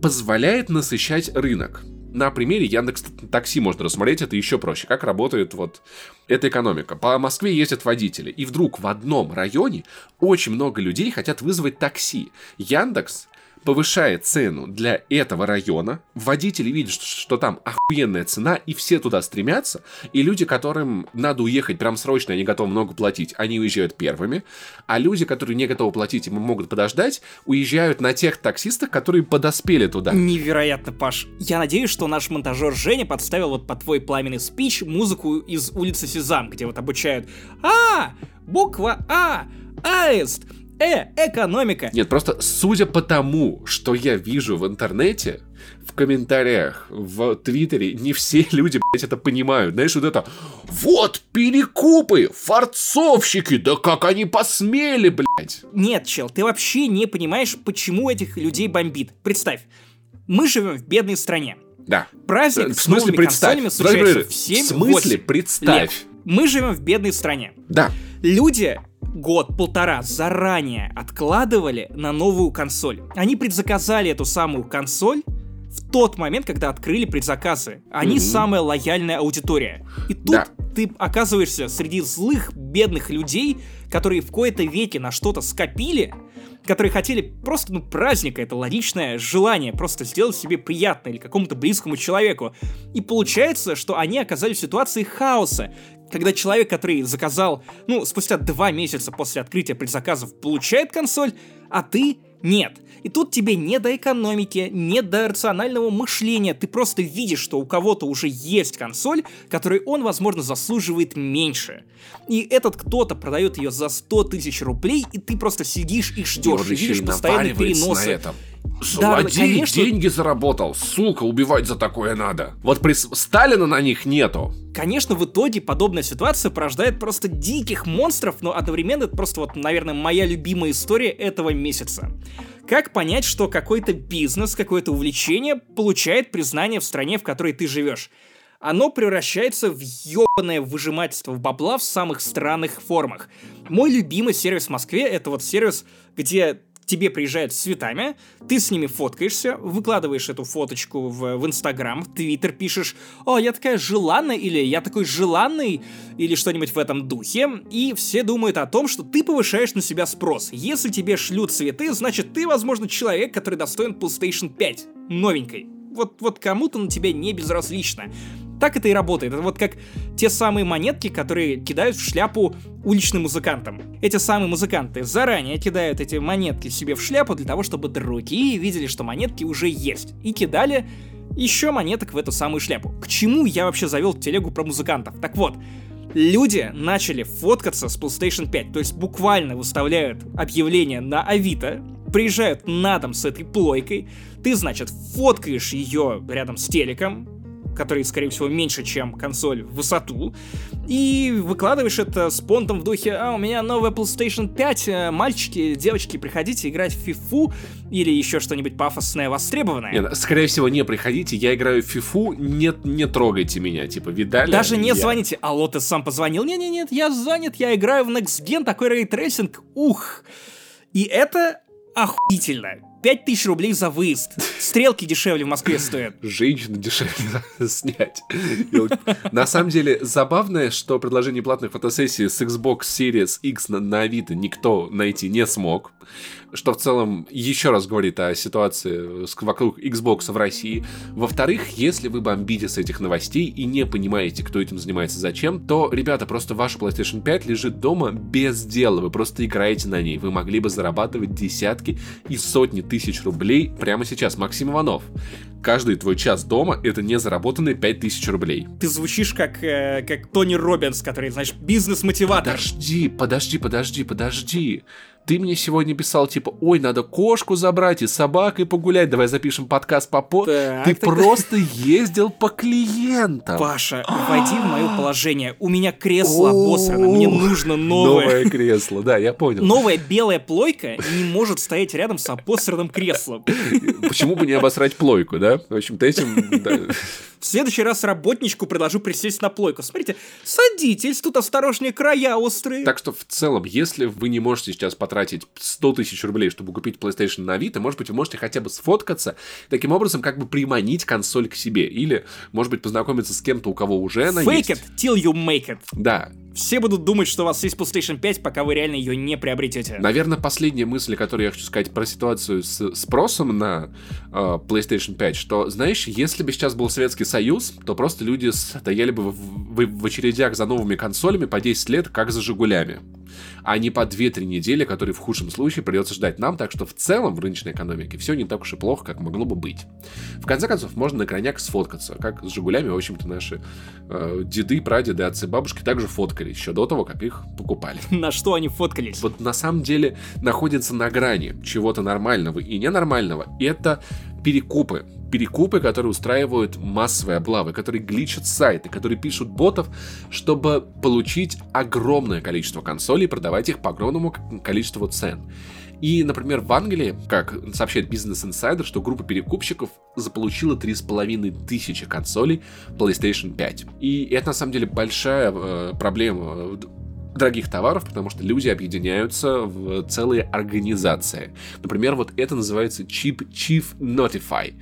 позволяет насыщать рынок. На примере Яндекс Такси можно рассмотреть это еще проще. Как работает вот эта экономика. По Москве ездят водители, и вдруг в одном районе очень много людей хотят вызвать такси. Яндекс повышает цену для этого района, водители видят, что там охуенная цена, и все туда стремятся, и люди, которым надо уехать прям срочно, они готовы много платить, они уезжают первыми, а люди, которые не готовы платить и могут подождать, уезжают на тех таксистах, которые подоспели туда. Невероятно, Паш. Я надеюсь, что наш монтажер Женя подставил вот под твой пламенный спич музыку из улицы Сезам, где вот обучают «А! Буква А! Аист!» Э, экономика. Нет, просто судя по тому, что я вижу в интернете, в комментариях, в Твиттере, не все люди, блядь, это понимают. Знаешь, вот это «Вот перекупы, форцовщики, да как они посмели, блядь!» Нет, чел, ты вообще не понимаешь, почему этих людей бомбит. Представь, мы живем в бедной стране. Да. Праздник в смысле, с представь. консолями случается в 7 В смысле, представь. Лет. Мы живем в бедной стране. Да. Люди год-полтора заранее откладывали на новую консоль. Они предзаказали эту самую консоль в тот момент, когда открыли предзаказы. Они mm-hmm. самая лояльная аудитория. И тут да. ты оказываешься среди злых, бедных людей, которые в кои-то веке на что-то скопили, которые хотели просто, ну, праздника, это логичное желание, просто сделать себе приятно или какому-то близкому человеку. И получается, что они оказались в ситуации хаоса, когда человек, который заказал, ну, спустя два месяца после открытия предзаказов, получает консоль, а ты нет. И тут тебе не до экономики, не до рационального мышления. Ты просто видишь, что у кого-то уже есть консоль, которой он, возможно, заслуживает меньше. И этот кто-то продает ее за 100 тысяч рублей, и ты просто сидишь и ждешь, и, и видишь постоянные переносы. На этом. Злодей да, конечно... деньги заработал, сука, убивать за такое надо. Вот при Сталина на них нету. Конечно, в итоге подобная ситуация порождает просто диких монстров, но одновременно это просто вот, наверное, моя любимая история этого месяца. Как понять, что какой-то бизнес, какое-то увлечение получает признание в стране, в которой ты живешь? Оно превращается в ебаное выжимательство бабла в самых странных формах. Мой любимый сервис в Москве — это вот сервис, где тебе приезжают с цветами, ты с ними фоткаешься, выкладываешь эту фоточку в, в Инстаграм, в Твиттер пишешь, о, я такая желанная, или я такой желанный, или что-нибудь в этом духе, и все думают о том, что ты повышаешь на себя спрос. Если тебе шлют цветы, значит ты, возможно, человек, который достоин PlayStation 5, новенькой. Вот, вот кому-то на тебя не безразлично. Так это и работает. Это вот как те самые монетки, которые кидают в шляпу уличным музыкантам. Эти самые музыканты заранее кидают эти монетки себе в шляпу для того, чтобы другие видели, что монетки уже есть. И кидали еще монеток в эту самую шляпу. К чему я вообще завел телегу про музыкантов? Так вот, люди начали фоткаться с PlayStation 5, то есть буквально выставляют объявление на Авито, приезжают на дом с этой плойкой, ты, значит, фоткаешь ее рядом с телеком, который, скорее всего, меньше, чем консоль в высоту, и выкладываешь это с понтом в духе «А, у меня новая PlayStation 5, э, мальчики, девочки, приходите играть в фифу» или еще что-нибудь пафосное, востребованное. Нет, скорее всего, не приходите, я играю в фифу, не, не трогайте меня, типа, видали? Даже не я... звоните, алло, ты сам позвонил? Не-не-нет, я занят, я играю в Next Gen, такой ray tracing, ух. И это охуительно. 5000 рублей за выезд. Стрелки дешевле в Москве стоят. Женщину дешевле снять. На самом деле, забавное, что предложение платных фотосессий с Xbox Series X на, на Авито никто найти не смог. Что в целом еще раз говорит о ситуации вокруг Xbox в России. Во-вторых, если вы бомбите с этих новостей и не понимаете, кто этим занимается зачем, то, ребята, просто ваша PlayStation 5 лежит дома без дела. Вы просто играете на ней. Вы могли бы зарабатывать десятки и сотни тысяч рублей прямо сейчас. Максим Иванов, каждый твой час дома — это не заработанные 5000 рублей. Ты звучишь как, э, как Тони Робинс, который, знаешь, бизнес-мотиватор. Подожди, подожди, подожди, подожди. Ты мне сегодня писал, типа, ой, надо кошку забрать и собакой погулять, давай запишем подкаст по по... Так, Ты так, просто ездил по клиентам. Паша, войди в мое положение. У меня кресло обосрано, мне нужно новое. Новое кресло, да, я понял. Новая белая плойка не может стоять рядом с обосранным креслом. Почему бы не обосрать плойку, да? В общем-то, этим... В следующий раз работничку предложу присесть на плойку. Смотрите, садитесь, тут осторожнее края острые. Так что в целом, если вы не можете сейчас потратить 100 тысяч рублей, чтобы купить PlayStation на Авито, может быть, вы можете хотя бы сфоткаться, таким образом как бы приманить консоль к себе. Или, может быть, познакомиться с кем-то, у кого уже она Fake есть. it till you make it. Да, Все будут думать, что у вас есть PlayStation 5, пока вы реально ее не приобретете. Наверное, последняя мысль, которую я хочу сказать про ситуацию с спросом на э, PlayStation 5, что, знаешь, если бы сейчас был Советский Союз, то просто люди стояли бы в, в- в очередях за новыми консолями по 10 лет, как за «Жигулями». А не по 2-3 недели, которые в худшем случае придется ждать нам, так что в целом в рыночной экономике все не так уж и плохо, как могло бы быть. В конце концов, можно на крайняк сфоткаться, как с «Жигулями», в общем-то, наши э, деды, прадеды, отцы, бабушки также фоткались еще до того, как их покупали На что они фоткались? вот на самом деле находится на грани чего-то нормального и ненормального. Это перекупы. Перекупы, которые устраивают массовые облавы, которые гличат сайты, которые пишут ботов, чтобы получить огромное количество консолей и продавать их по огромному количеству цен. И, например, в Англии, как сообщает Business Insider, что группа перекупщиков заполучила 3,5 тысячи консолей PlayStation 5. И это, на самом деле, большая э, проблема дорогих товаров, потому что люди объединяются в целые организации. Например, вот это называется Cheap Chief Notify.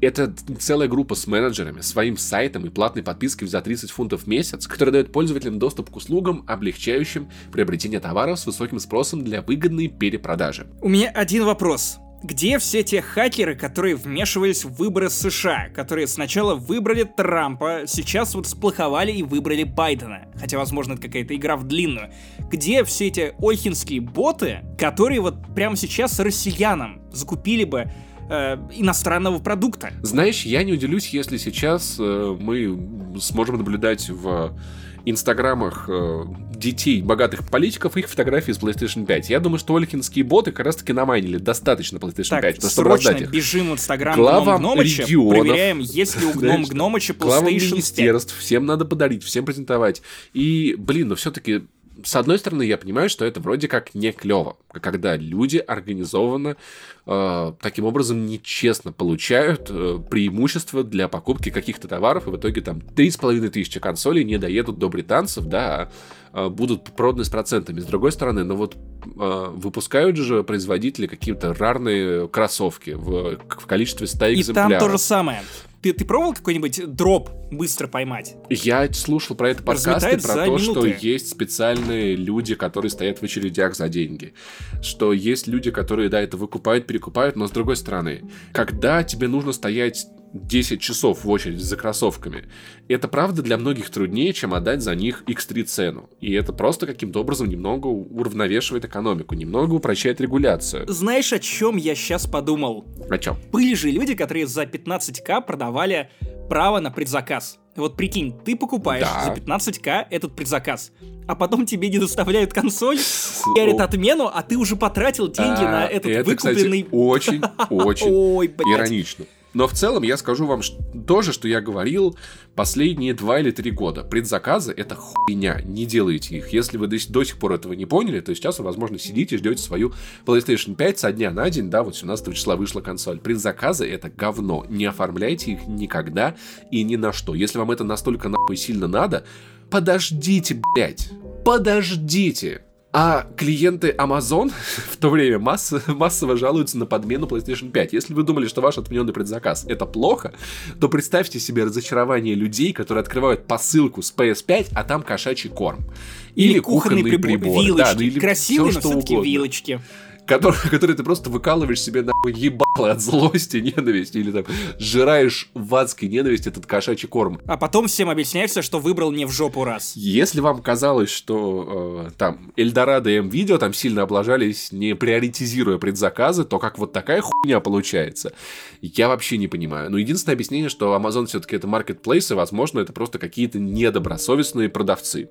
Это целая группа с менеджерами, своим сайтом и платной подпиской за 30 фунтов в месяц, которая дает пользователям доступ к услугам, облегчающим приобретение товаров с высоким спросом для выгодной перепродажи. У меня один вопрос. Где все те хакеры, которые вмешивались в выборы США, которые сначала выбрали Трампа, сейчас вот сплоховали и выбрали Байдена? Хотя, возможно, это какая-то игра в длинную. Где все эти ольхинские боты, которые вот прямо сейчас россиянам закупили бы э, иностранного продукта? Знаешь, я не удивлюсь, если сейчас э, мы сможем наблюдать в инстаграмах э, детей богатых политиков их фотографии с PlayStation 5. Я думаю, что олькинские боты как раз-таки намайнили достаточно PlayStation Так, 5, чтобы раздать их. бежим в инстаграм Главам Гном Гномыча, регионов. проверяем, есть ли у Гном Гномыча PlayStation 5. министерств, всем надо подарить, всем презентовать. И, блин, но все-таки с одной стороны, я понимаю, что это вроде как не клево, когда люди организованно э, таким образом нечестно получают э, преимущество для покупки каких-то товаров, и в итоге там 3,5 тысячи консолей не доедут до британцев, да, а будут проданы с процентами. С другой стороны, ну вот э, выпускают же производители какие-то рарные кроссовки в, в количестве 100 И экземпляров. там то же самое. Ты, ты пробовал какой-нибудь дроп быстро поймать? Я слушал про это подкасты, про то, что минуты. есть специальные люди, которые стоят в очередях за деньги. Что есть люди, которые, да, это выкупают, перекупают, но с другой стороны, когда тебе нужно стоять 10 часов в очередь за кроссовками, это правда для многих труднее, чем отдать за них X3 цену. И это просто каким-то образом немного уравновешивает экономику, немного упрощает регуляцию. Знаешь, о чем я сейчас подумал? О чем? Были же люди, которые за 15к продавали право на предзаказ. Вот прикинь, ты покупаешь Да. за 15к этот предзаказ, а потом тебе не доставляют консоль, ярит отмену, а ты уже потратил деньги на этот это, кстати, выкупленный... очень, очень иронично. Но в целом я скажу вам то же, что я говорил последние два или три года. Предзаказы — это хуйня, не делайте их. Если вы до, до сих пор этого не поняли, то сейчас вы, возможно, сидите и ждете свою PlayStation 5 со дня на день, да, вот 17 числа вышла консоль. Предзаказы — это говно. Не оформляйте их никогда и ни на что. Если вам это настолько нахуй сильно надо, подождите, блядь. Подождите. А клиенты Amazon в то время масс- массово жалуются на подмену PlayStation 5. Если вы думали, что ваш отмененный предзаказ это плохо, то представьте себе разочарование людей, которые открывают посылку с PS5, а там кошачий корм. Или, кухонный, прибор, прибор. вилочки. Да, ну или Красивые, но что угодно. вилочки. Который, который ты просто выкалываешь себе нахуй ебало от злости, ненависти, или там жираешь в адской ненависти этот кошачий корм. А потом всем объясняется, что выбрал не в жопу раз. Если вам казалось, что э, там Эльдорадо и М-Видео там сильно облажались, не приоритизируя предзаказы, то как вот такая хуйня получается, я вообще не понимаю. Но единственное объяснение, что Amazon все-таки это маркетплейс, и, возможно, это просто какие-то недобросовестные продавцы,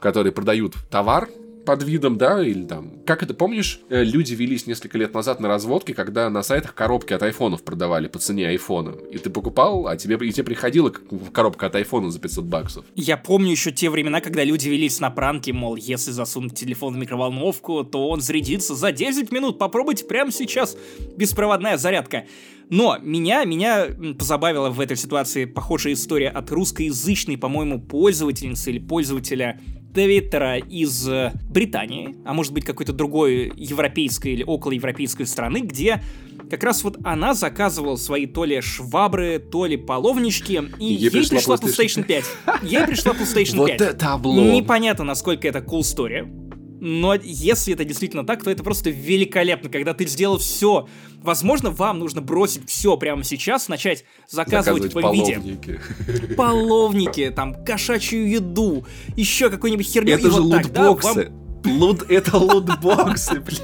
которые продают товар, под видом, да, или там... Как это, помнишь, э, люди велись несколько лет назад на разводке, когда на сайтах коробки от айфонов продавали по цене айфона. И ты покупал, а тебе, и тебе приходила коробка от айфона за 500 баксов. Я помню еще те времена, когда люди велись на пранки, мол, если засунуть телефон в микроволновку, то он зарядится за 10 минут. Попробуйте прямо сейчас. Беспроводная зарядка. Но меня, меня позабавила в этой ситуации похожая история от русскоязычной, по-моему, пользовательницы или пользователя Твиттера из э, Британии, а может быть какой-то другой европейской или околоевропейской страны, где как раз вот она заказывала свои то ли швабры, то ли половнички, и Ей ей, пришла PlayStation PlayStation 5. Ей пришла PlayStation Вот 5. это облом! Непонятно, насколько это cool story. Но если это действительно так, то это просто великолепно, когда ты сделал все. Возможно, вам нужно бросить все прямо сейчас, начать заказывать, Заказывать в виде половники. там, кошачью еду, еще какую-нибудь херню. Это и же вот тогда вам- лутбоксы. Лут, это лутбоксы, блядь.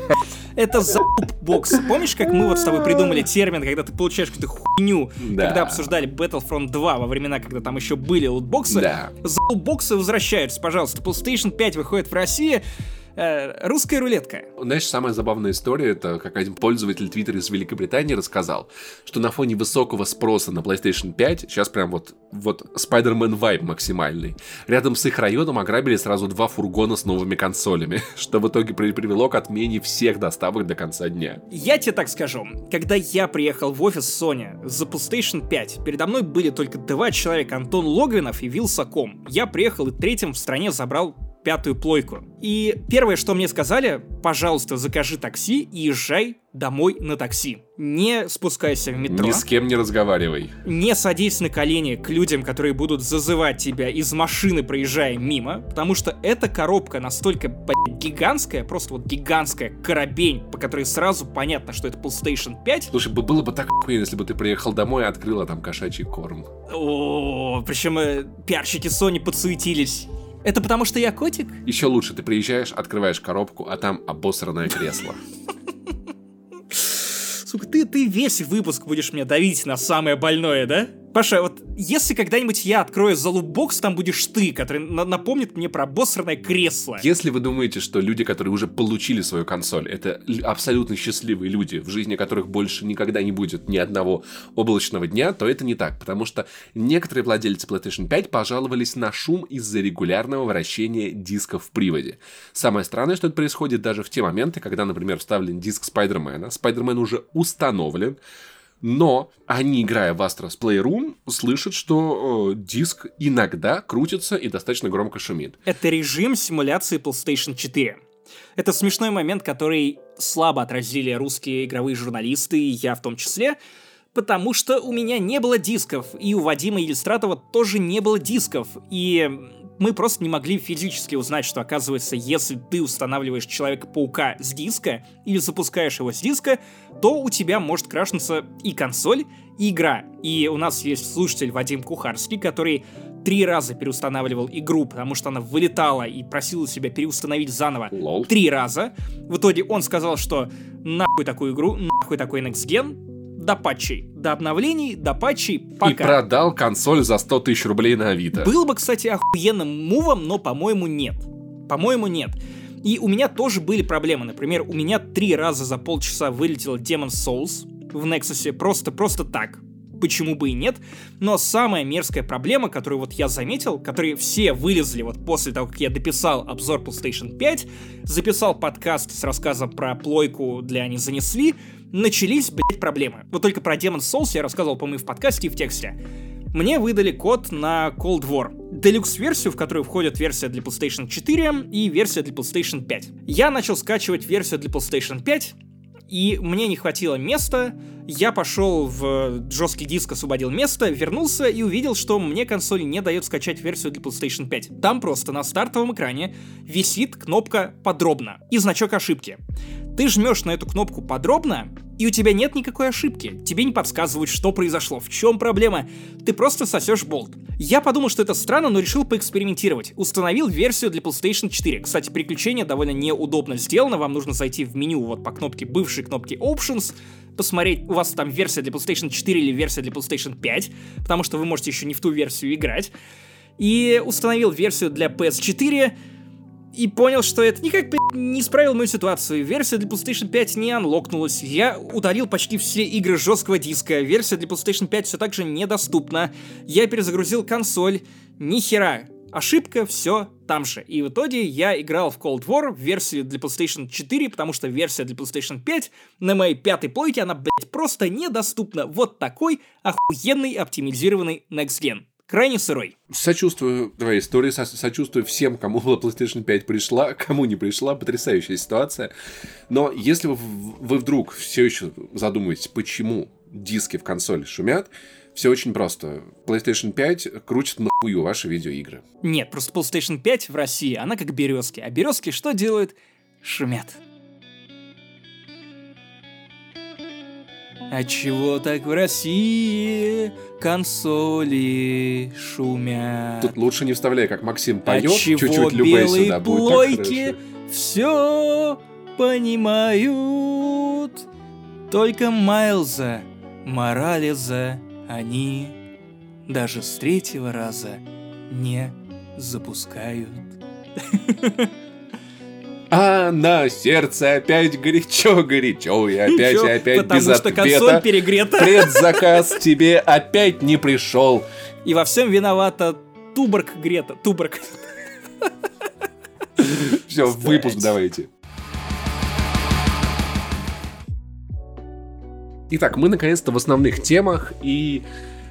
Это бокс. Помнишь, как мы вот с тобой придумали термин, когда ты получаешь какую-то хуйню, Да. когда обсуждали Battlefront 2 во времена, когда там еще были лутбоксы? Да. боксы возвращаются, пожалуйста. PlayStation 5 выходит в России. Э, русская рулетка. Знаешь, самая забавная история, это как один пользователь Твиттера из Великобритании рассказал, что на фоне высокого спроса на PlayStation 5, сейчас прям вот, вот Spider-Man вайб максимальный, рядом с их районом ограбили сразу два фургона с новыми консолями, что в итоге при- привело к отмене всех доставок до конца дня. Я тебе так скажу, когда я приехал в офис Sony за PlayStation 5, передо мной были только два человека, Антон Логвинов и Вилсаком. Я приехал и третьим в стране забрал пятую плойку. И первое, что мне сказали, пожалуйста, закажи такси и езжай домой на такси. Не спускайся в метро. Ни с кем не разговаривай. Не садись на колени к людям, которые будут зазывать тебя из машины, проезжая мимо, потому что эта коробка настолько, блядь, гигантская, просто вот гигантская коробень, по которой сразу понятно, что это PlayStation 5. Слушай, бы- было бы так если бы ты приехал домой и открыла там кошачий корм. О, причем э, пиарщики Sony подсуетились. Это потому что я котик? Еще лучше, ты приезжаешь, открываешь коробку, а там обосранное кресло. Сука, ты, ты весь выпуск будешь мне давить на самое больное, да? Паша, вот если когда-нибудь я открою залубокс, там будешь ты, который на- напомнит мне про обосранное кресло. Если вы думаете, что люди, которые уже получили свою консоль, это абсолютно счастливые люди, в жизни которых больше никогда не будет ни одного облачного дня, то это не так, потому что некоторые владельцы PlayStation 5 пожаловались на шум из-за регулярного вращения дисков в приводе. Самое странное, что это происходит даже в те моменты, когда, например, вставлен диск Спайдермена, Спайдермен уже установлен, но они, играя в Astros Playroom, слышат, что э, диск иногда крутится и достаточно громко шумит. Это режим симуляции PlayStation 4. Это смешной момент, который слабо отразили русские игровые журналисты, и я в том числе, потому что у меня не было дисков, и у Вадима Иллюстратова тоже не было дисков, и мы просто не могли физически узнать, что оказывается, если ты устанавливаешь Человека-паука с диска или запускаешь его с диска, то у тебя может крашнуться и консоль, и игра. И у нас есть слушатель Вадим Кухарский, который три раза переустанавливал игру, потому что она вылетала и просила себя переустановить заново Лол. три раза. В итоге он сказал, что нахуй такую игру, нахуй такой Next Gen, до патчей, до обновлений, до патчей, пока. И продал консоль за 100 тысяч рублей на Авито. Было бы, кстати, охуенным мувом, но, по-моему, нет. По-моему, нет. И у меня тоже были проблемы. Например, у меня три раза за полчаса вылетел Demon's Souls в Nexus, просто, просто так. Почему бы и нет? Но самая мерзкая проблема, которую вот я заметил, которые все вылезли вот после того, как я дописал обзор PlayStation 5, записал подкаст с рассказом про плойку для «Не занесли», начались, блядь, проблемы. Вот только про Demon's Souls я рассказывал, по-моему, в подкасте и в тексте мне выдали код на Cold War. Делюкс-версию, в которую входит версия для PlayStation 4 и версия для PlayStation 5. Я начал скачивать версию для PlayStation 5, и мне не хватило места. Я пошел в жесткий диск, освободил место, вернулся и увидел, что мне консоль не дает скачать версию для PlayStation 5. Там просто на стартовом экране висит кнопка «Подробно» и значок ошибки. Ты жмешь на эту кнопку «Подробно», и у тебя нет никакой ошибки. Тебе не подсказывают, что произошло, в чем проблема. Ты просто сосешь болт. Я подумал, что это странно, но решил поэкспериментировать. Установил версию для PlayStation 4. Кстати, переключение довольно неудобно сделано. Вам нужно зайти в меню вот по кнопке, бывшей кнопке Options, посмотреть, у вас там версия для PlayStation 4 или версия для PlayStation 5, потому что вы можете еще не в ту версию играть. И установил версию для PS4, и понял, что это никак не исправил мою ситуацию. Версия для PlayStation 5 не анлокнулась. Я удалил почти все игры жесткого диска. Версия для PlayStation 5 все так же недоступна. Я перезагрузил консоль. Ни хера. Ошибка, все там же. И в итоге я играл в Cold War в версии для PlayStation 4, потому что версия для PlayStation 5 на моей пятой плойке, она, блядь, просто недоступна. Вот такой охуенный оптимизированный Next Gen. Крайне сырой. Сочувствую твоей истории, со- сочувствую всем, кому PlayStation 5 пришла, кому не пришла, потрясающая ситуация. Но если вы, вы вдруг все еще задумываетесь, почему диски в консоли шумят, все очень просто. PlayStation 5 крутит нахую ваши видеоигры. Нет, просто PlayStation 5 в России, она как березки. А березки что делают? Шумят. А чего так в России консоли шумят? Тут лучше не вставляй, как Максим а поет, чего чуть-чуть любей белые сюда плойки все понимают? Только Майлза, Морализа они даже с третьего раза не запускают. А на сердце опять горячо-горячо, и опять, и опять Потому без что ответа. консоль перегрета. Предзаказ тебе опять не пришел. И во всем виновата Туборг Грета. Туборг. Все, выпуск давайте. Итак, мы наконец-то в основных темах и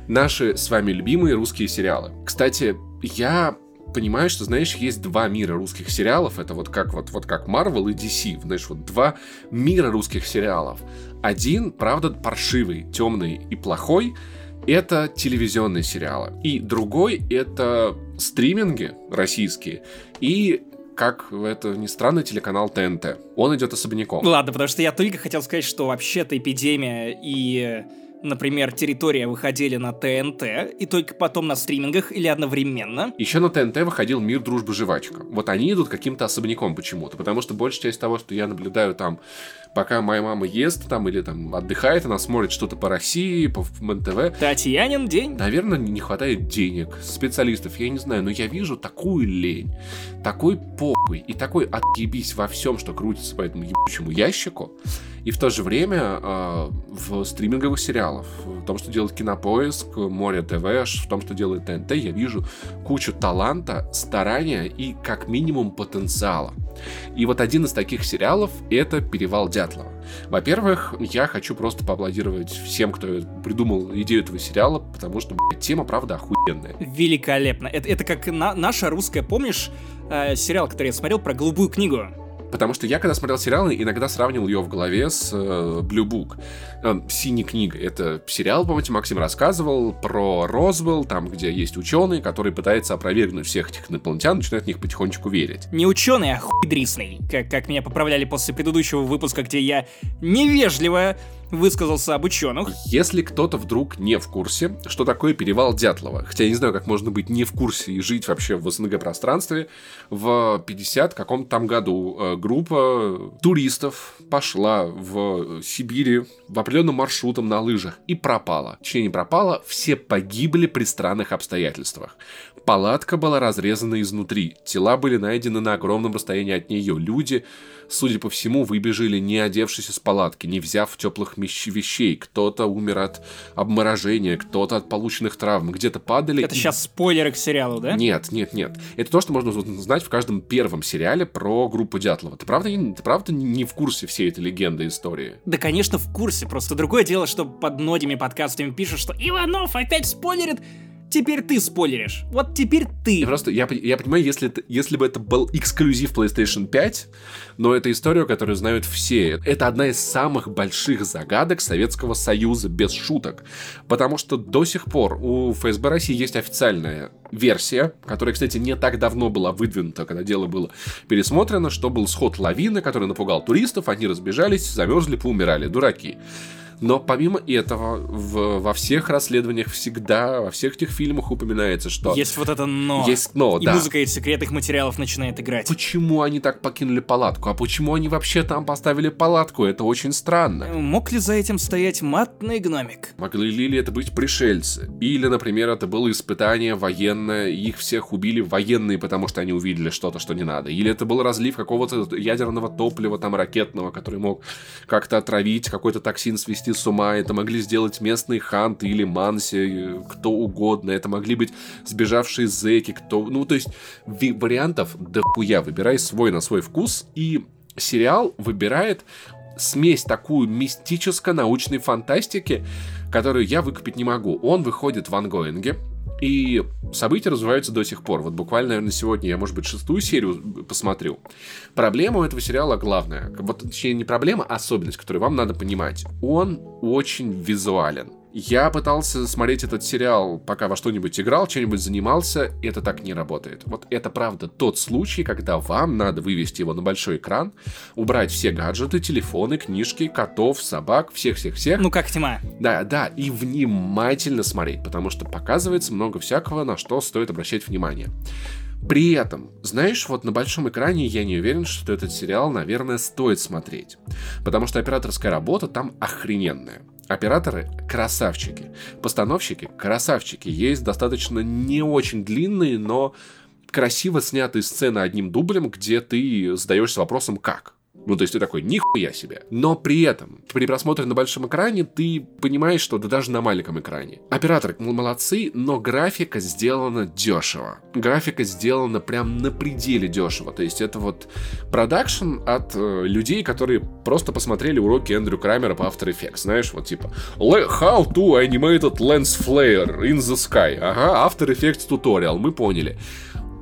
наши с вами любимые русские сериалы. Кстати, я понимаю, что, знаешь, есть два мира русских сериалов. Это вот как вот, вот как Marvel и DC. Знаешь, вот два мира русских сериалов. Один, правда, паршивый, темный и плохой. Это телевизионные сериалы. И другой это стриминги российские. И как это ни странно, телеканал ТНТ. Он идет особняком. Ладно, потому что я только хотел сказать, что вообще-то эпидемия и например, «Территория» выходили на ТНТ, и только потом на стримингах или одновременно. Еще на ТНТ выходил «Мир, дружба, жвачка». Вот они идут каким-то особняком почему-то, потому что большая часть того, что я наблюдаю там пока моя мама ест там или там отдыхает, она смотрит что-то по России, по МНТВ. Татьянин день. Наверное, не хватает денег, специалистов, я не знаю, но я вижу такую лень, такой похуй и такой отъебись во всем, что крутится по этому ебучему ящику. И в то же время э, в стриминговых сериалах, в том, что делает Кинопоиск, Море ТВ, в том, что делает ТНТ, я вижу кучу таланта, старания и как минимум потенциала. И вот один из таких сериалов — это «Перевал Дятлова». Во-первых, я хочу просто поаплодировать всем, кто придумал идею этого сериала, потому что, блядь, тема, правда, охуенная. Великолепно. Это, это как на, наша русская, помнишь, э, сериал, который я смотрел про голубую книгу? Потому что я, когда смотрел сериалы, иногда сравнивал ее в голове с э, Blue Book. Э, «Синяя книга». Это сериал, помните, Максим рассказывал про Розвелл, там, где есть ученый, который пытается опровергнуть всех этих инопланетян, начинает в них потихонечку верить. Не ученый, а хуйдрисный. Как, как меня поправляли после предыдущего выпуска, где я невежливо высказался об ученых. Если кто-то вдруг не в курсе, что такое перевал Дятлова, хотя я не знаю, как можно быть не в курсе и жить вообще в СНГ пространстве, в 50 каком-то там году э, группа туристов пошла в Сибири в определенным маршрутом на лыжах и пропала. Точнее, не пропала, все погибли при странных обстоятельствах. Палатка была разрезана изнутри, тела были найдены на огромном расстоянии от нее. Люди судя по всему, выбежали не одевшись из палатки, не взяв теплых вещей. Кто-то умер от обморожения, кто-то от полученных травм, где-то падали. Это и... сейчас спойлеры к сериалу, да? Нет, нет, нет. Это то, что можно знать в каждом первом сериале про группу Дятлова. Ты правда, ты правда не в курсе всей этой легенды истории? Да, конечно, в курсе. Просто другое дело, что под многими подкастами пишут, что Иванов опять спойлерит теперь ты спойлеришь. Вот теперь ты. Я просто, я, я понимаю, если, это, если бы это был эксклюзив PlayStation 5, но это история, которую знают все. Это одна из самых больших загадок Советского Союза, без шуток. Потому что до сих пор у ФСБ России есть официальная версия, которая, кстати, не так давно была выдвинута, когда дело было пересмотрено, что был сход лавины, который напугал туристов, они разбежались, замерзли, поумирали, дураки. Но помимо этого, в, во всех расследованиях всегда, во всех этих фильмах упоминается, что... Есть вот это «но». Есть «но», И да. музыка из секретных материалов начинает играть. Почему они так покинули палатку? А почему они вообще там поставили палатку? Это очень странно. Э, мог ли за этим стоять матный гномик? Могли ли это быть пришельцы? Или, например, это было испытание военное, их всех убили военные, потому что они увидели что-то, что не надо? Или это был разлив какого-то ядерного топлива, там, ракетного, который мог как-то отравить, какой-то токсин свести с ума, это могли сделать местные ханты или манси, кто угодно, это могли быть сбежавшие зеки, кто... Ну, то есть вариантов дохуя, выбирай свой на свой вкус, и сериал выбирает смесь такую мистическо-научной фантастики, которую я выкупить не могу. Он выходит в ангоинге, и события развиваются до сих пор. Вот буквально, наверное, сегодня я, может быть, шестую серию посмотрю. Проблема у этого сериала главная. Вот, точнее, не проблема, а особенность, которую вам надо понимать. Он очень визуален. Я пытался смотреть этот сериал, пока во что-нибудь играл, чем-нибудь занимался, это так не работает. Вот это правда тот случай, когда вам надо вывести его на большой экран, убрать все гаджеты, телефоны, книжки, котов, собак, всех-всех-всех. Ну как тьма. Да, да, и внимательно смотреть, потому что показывается много всякого, на что стоит обращать внимание. При этом, знаешь, вот на большом экране я не уверен, что этот сериал, наверное, стоит смотреть. Потому что операторская работа там охрененная. Операторы – красавчики. Постановщики – красавчики. Есть достаточно не очень длинные, но красиво снятые сцены одним дублем, где ты задаешься вопросом «как?». Ну, то есть ты такой, нихуя себе. Но при этом, при просмотре на большом экране, ты понимаешь, что да даже на маленьком экране. Операторы молодцы, но графика сделана дешево. Графика сделана прям на пределе дешево. То есть это вот продакшн от э, людей, которые просто посмотрели уроки Эндрю Крамера по After Effects. Знаешь, вот типа How to animated lens flare in the sky. Ага, After Effects tutorial, мы поняли.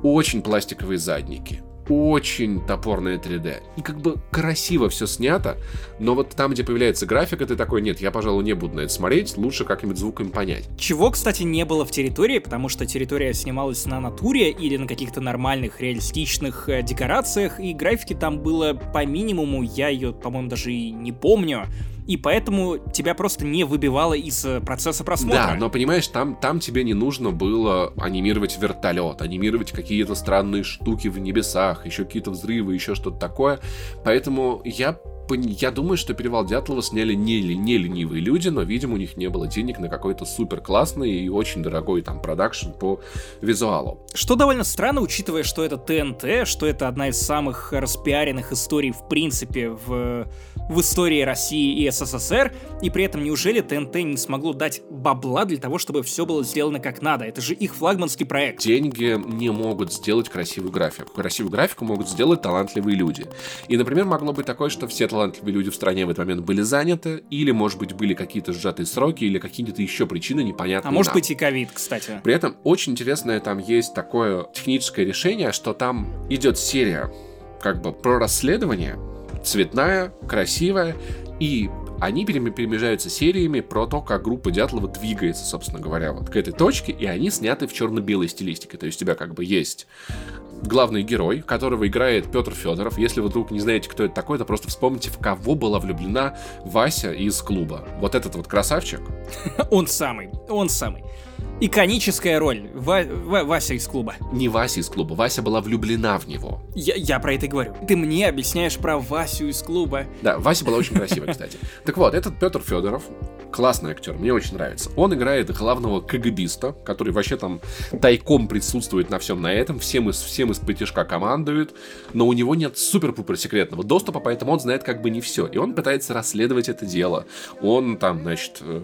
Очень пластиковые задники очень топорное 3D. И как бы красиво все снято, но вот там, где появляется графика, ты такой, нет, я, пожалуй, не буду на это смотреть, лучше как-нибудь звуком понять. Чего, кстати, не было в территории, потому что территория снималась на натуре или на каких-то нормальных реалистичных э, декорациях, и графики там было по минимуму, я ее, по-моему, даже и не помню. И поэтому тебя просто не выбивало из э, процесса просмотра. Да, но понимаешь, там, там тебе не нужно было анимировать вертолет, анимировать какие-то странные штуки в небесах, еще какие-то взрывы, еще что-то такое. Поэтому я я думаю, что «Перевал Дятлова» сняли не, не ленивые люди, но, видимо, у них не было денег на какой-то супер классный и очень дорогой там продакшн по визуалу. Что довольно странно, учитывая, что это ТНТ, что это одна из самых распиаренных историй в принципе в в истории России и СССР, и при этом неужели ТНТ не смогло дать бабла для того, чтобы все было сделано как надо? Это же их флагманский проект. Деньги не могут сделать красивую графику. Красивую графику могут сделать талантливые люди. И, например, могло быть такое, что все талантливые люди в стране в этот момент были заняты, или, может быть, были какие-то сжатые сроки, или какие-то еще причины непонятные. А может быть и ковид, кстати. При этом очень интересное там есть такое техническое решение, что там идет серия как бы про расследование, цветная, красивая, и они перемежаются сериями про то, как группа Дятлова двигается, собственно говоря, вот к этой точке, и они сняты в черно-белой стилистике. То есть у тебя как бы есть главный герой, которого играет Петр Федоров. Если вы вдруг не знаете, кто это такой, то просто вспомните, в кого была влюблена Вася из клуба. Вот этот вот красавчик. Он самый, он самый иконическая роль. Ва Ва Вася из клуба. Не Вася из клуба, Вася была влюблена в него. Я, я про это и говорю. Ты мне объясняешь про Васю из клуба. Да, Вася была очень красивая, кстати. Так вот, этот Петр Федоров, классный актер, мне очень нравится. Он играет главного КГБиста, который вообще там тайком присутствует на всем на этом, всем из, всем из потяжка командует, но у него нет супер-пупер секретного доступа, поэтому он знает как бы не все. И он пытается расследовать это дело. Он там, значит, э,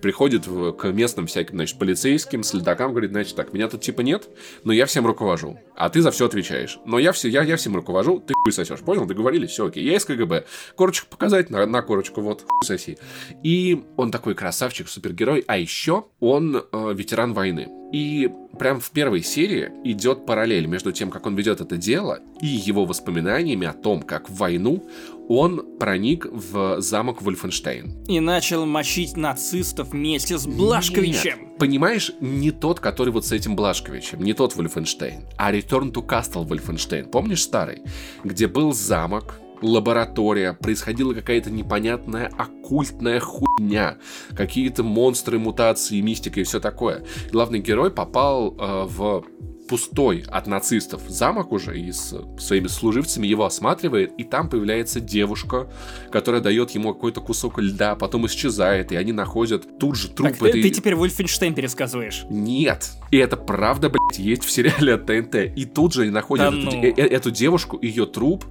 приходит в, к местным всяким, значит, полицейским, следакам, говорит, значит, так, меня тут типа нет, но я всем руковожу, а ты за все отвечаешь. Но я, все, я, я всем руковожу, ты хуй сосешь, понял? Договорились, все окей. Я из КГБ. Корочку показать, на, на корочку, вот, хуй соси. И он такой красавчик, супергерой, а еще он э, ветеран войны. И прям в первой серии идет параллель между тем, как он ведет это дело, и его воспоминаниями о том, как в войну он проник в замок Вольфенштейн. И начал мочить нацистов вместе с Блашковичем. Нет. Понимаешь, не тот, который вот с этим Блашковичем, не тот Вольфенштейн, а Return to Castle Вольфенштейн. Помнишь старый? Где был замок, лаборатория, происходила какая-то непонятная оккультная хуйня, какие-то монстры, мутации, мистика и все такое. Главный герой попал э, в пустой от нацистов замок уже и с своими служивцами его осматривает, и там появляется девушка, которая дает ему какой-то кусок льда, потом исчезает, и они находят тут же труп так, этой... Ты теперь Вольфенштейн пересказываешь. Нет. И это правда, блядь, есть в сериале от ТНТ. И тут же они находят да эту, ну... э- эту девушку, ее труп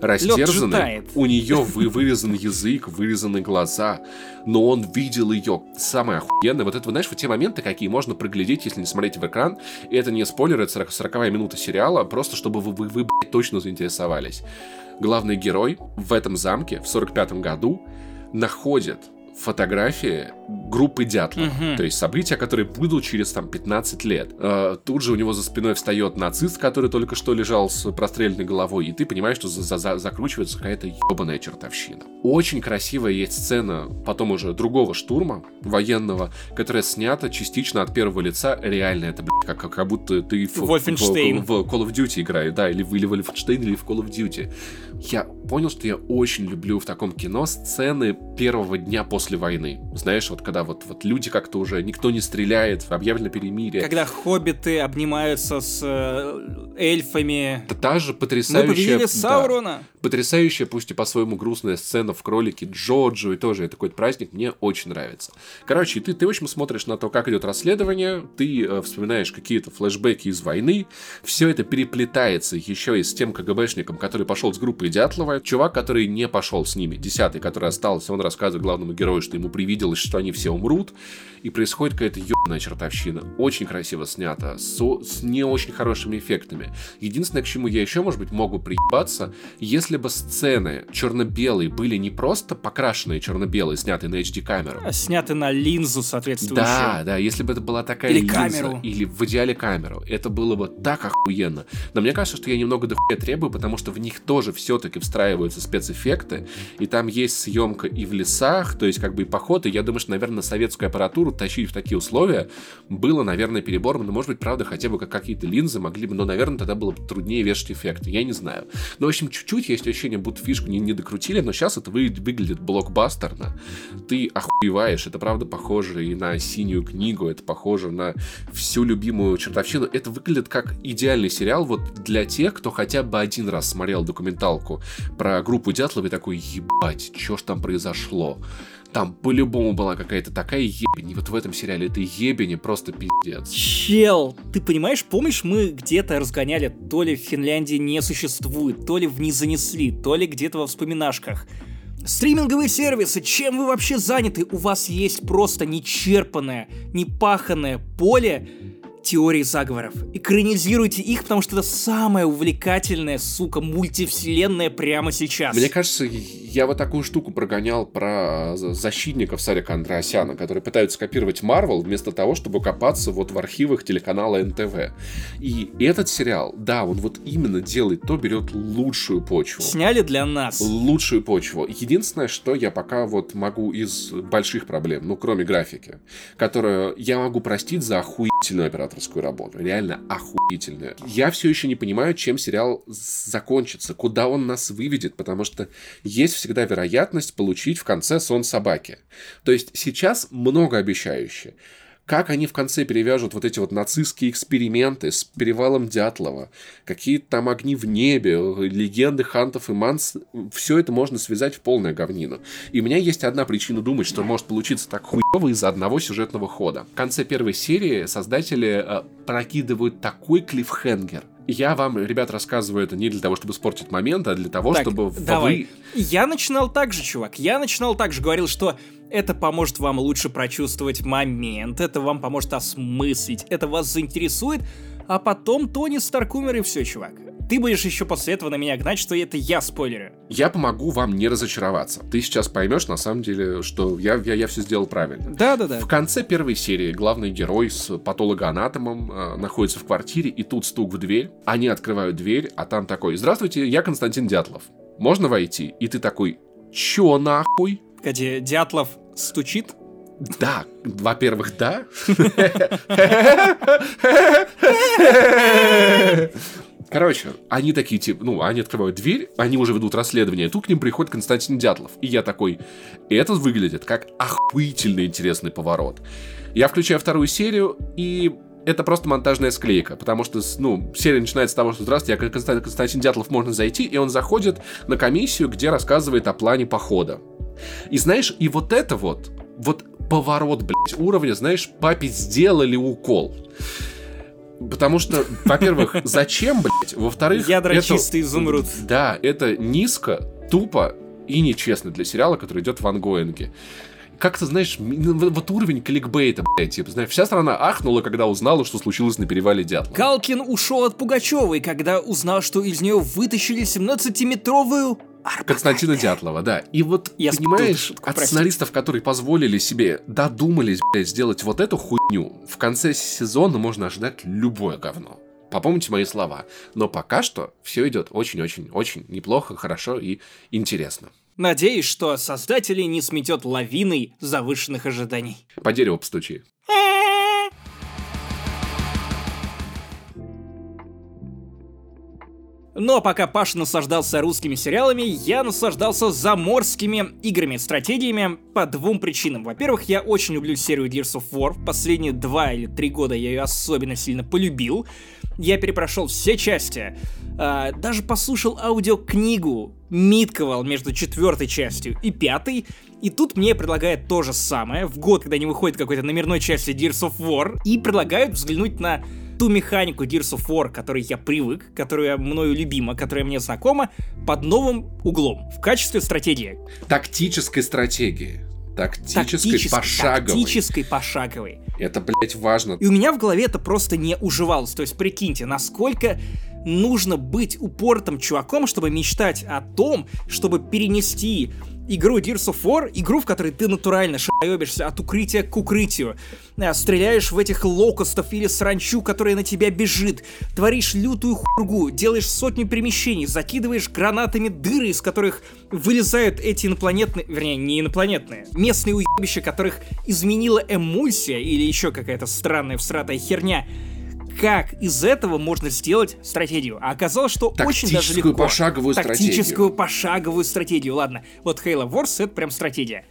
растерзанный. У нее вы вырезан язык, вырезаны глаза. Но он видел ее. Самое охуенное. Вот это, знаешь, вот те моменты, какие можно проглядеть, если не смотреть в экран. И это не спойлер, это 40, 40 минута сериала, просто чтобы вы, вы, вы блядь, точно заинтересовались. Главный герой в этом замке в 45 году находит фотографии группы Дятлов. Угу. То есть события, которые будут через там 15 лет. Э, тут же у него за спиной встает нацист, который только что лежал с простреленной головой, и ты понимаешь, что за -за закручивается какая-то ебаная чертовщина. Очень красивая есть сцена потом уже другого штурма военного, которая снята частично от первого лица. Реально это, блядь, как, как будто ты в, в, в, в Call of Duty играешь, да, или, или в Wolfenstein, или в Call of Duty. Я понял, что я очень люблю в таком кино сцены первого дня после войны. Знаешь, вот когда вот, вот люди как-то уже, никто не стреляет, объявлено перемирие. Когда хоббиты обнимаются с э, эльфами. Это та же потрясающая... Мы Саурона. Да, потрясающая, пусть и по-своему грустная сцена в кролике Джоджо, и тоже это какой-то праздник, мне очень нравится. Короче, ты, ты очень смотришь на то, как идет расследование, ты э, вспоминаешь какие-то флешбеки из войны, все это переплетается еще и с тем КГБшником, который пошел с группой Дятлова, чувак, который не пошел с ними, десятый, который остался, он рассказывает главному герою, что ему привиделось, что они все умрут, и происходит какая-то ебаная чертовщина. Очень красиво снято, с, с не очень хорошими эффектами. Единственное, к чему я еще, может быть, могу приебаться, если бы сцены черно-белые были не просто покрашенные черно-белые, снятые на HD-камеру. А сняты на линзу, соответственно. Да, да, если бы это была такая или линза, камеру. или в идеале камеру, это было бы так охуенно. Но мне кажется, что я немного дохуя требую, потому что в них тоже все-таки встраиваются спецэффекты, и там есть съемка и в лесах, то есть как бы и поход, и я думаю, что, наверное, советскую аппаратуру тащить в такие условия было, наверное, перебором. Но, может быть, правда, хотя бы как какие-то линзы могли бы, но, наверное, тогда было бы труднее вешать эффекты. Я не знаю. Но, в общем, чуть-чуть есть ощущение, будто фишку не, не докрутили, но сейчас это вы, выглядит блокбастерно. Ты охуеваешь, это правда похоже и на синюю книгу, это похоже на всю любимую чертовщину. Это выглядит как идеальный сериал вот для тех, кто хотя бы один раз смотрел документалку про группу Дятлова и такой, ебать, что ж там произошло? Там по-любому была какая-то такая ебень. И вот в этом сериале это ебень просто пиздец. Чел, ты понимаешь, помнишь, мы где-то разгоняли, то ли в Финляндии не существует, то ли в не занесли, то ли где-то во вспоминашках. Стриминговые сервисы, чем вы вообще заняты? У вас есть просто нечерпанное, непаханное поле теории заговоров. Экранизируйте их, потому что это самая увлекательная, сука, мультивселенная прямо сейчас. Мне кажется, я вот такую штуку прогонял про защитников Сарика Андреасяна, которые пытаются копировать Марвел вместо того, чтобы копаться вот в архивах телеканала НТВ. И этот сериал, да, он вот именно делает то, берет лучшую почву. Сняли для нас. Лучшую почву. Единственное, что я пока вот могу из больших проблем, ну, кроме графики, которую я могу простить за охуительную операторскую работу. Реально охуительную. Я все еще не понимаю, чем сериал закончится, куда он нас выведет, потому что есть всегда вероятность получить в конце сон собаки. То есть сейчас многообещающе. Как они в конце перевяжут вот эти вот нацистские эксперименты с перевалом Дятлова, какие-то там огни в небе, легенды Хантов и Манс, все это можно связать в полное говнину. И у меня есть одна причина думать, что может получиться так хуево из-за одного сюжетного хода. В конце первой серии создатели э, прокидывают такой клиффхенгер, я вам, ребят, рассказываю это не для того, чтобы спортить момент, а для того, так, чтобы давай. вы... Я начинал так же, чувак. Я начинал так же, говорил, что это поможет вам лучше прочувствовать момент, это вам поможет осмыслить, это вас заинтересует, а потом Тони Старк умер и все, чувак. Ты будешь еще после этого на меня гнать, что это я спойлерю. Я помогу вам не разочароваться. Ты сейчас поймешь, на самом деле, что я, я, я все сделал правильно. Да-да-да. В конце первой серии главный герой с патологоанатомом э, находится в квартире, и тут стук в дверь. Они открывают дверь, а там такой, здравствуйте, я Константин Дятлов. Можно войти? И ты такой, чё нахуй? Где Дятлов стучит? Да, во-первых, да. Короче, они такие, типа, ну, они открывают дверь, они уже ведут расследование, тут к ним приходит Константин Дятлов. И я такой, это выглядит как охуительно интересный поворот. Я включаю вторую серию, и это просто монтажная склейка, потому что, ну, серия начинается с того, что «Здравствуйте, я Константин Дятлов, можно зайти», и он заходит на комиссию, где рассказывает о плане похода. И знаешь, и вот это вот, вот поворот, блядь, уровня, знаешь, папе сделали укол. Потому что, во-первых, зачем, блядь? Во-вторых, Ядра это, чистый изумруд. Да, это низко, тупо и нечестно для сериала, который идет в ангоинге. Как-то, знаешь, вот уровень кликбейта, блядь, типа, знаешь, вся страна ахнула, когда узнала, что случилось на перевале Дятла. Галкин ушел от Пугачевой, когда узнал, что из нее вытащили 17-метровую Константина Дятлова, да. И вот, Я понимаешь, шутку, от сценаристов, которые позволили себе, додумались, блядь, сделать вот эту хуйню, в конце сезона можно ожидать любое говно. Попомните мои слова. Но пока что все идет очень-очень-очень неплохо, хорошо и интересно. Надеюсь, что создателей не сметет лавиной завышенных ожиданий. По дереву постучи. Но пока Паша наслаждался русскими сериалами, я наслаждался заморскими играми, стратегиями по двум причинам. Во-первых, я очень люблю серию Gears of War. Последние два или три года я ее особенно сильно полюбил. Я перепрошел все части. А, даже послушал аудиокнигу Митковал между четвертой частью и пятой. И тут мне предлагают то же самое в год, когда не выходит какой-то номерной части Gears of War. И предлагают взглянуть на ту механику Gears of War, к которой я привык, которая мною любима, которая мне знакома, под новым углом, в качестве стратегии. Тактической стратегии. Тактической, тактической пошаговой. Тактической пошаговой. Это, блядь, важно. И у меня в голове это просто не уживалось. То есть, прикиньте, насколько нужно быть упортым чуваком, чтобы мечтать о том, чтобы перенести игру Gears of War, игру, в которой ты натурально шаебишься от укрытия к укрытию, э, стреляешь в этих локостов или сранчу, которая на тебя бежит, творишь лютую хургу, делаешь сотни перемещений, закидываешь гранатами дыры, из которых вылезают эти инопланетные, вернее, не инопланетные, местные уебища, которых изменила эмульсия или еще какая-то странная всратая херня, как из этого можно сделать стратегию. А оказалось, что очень даже Тактическую легко. пошаговую Тактическую стратегию. пошаговую стратегию. Ладно, вот Halo Wars это прям стратегия.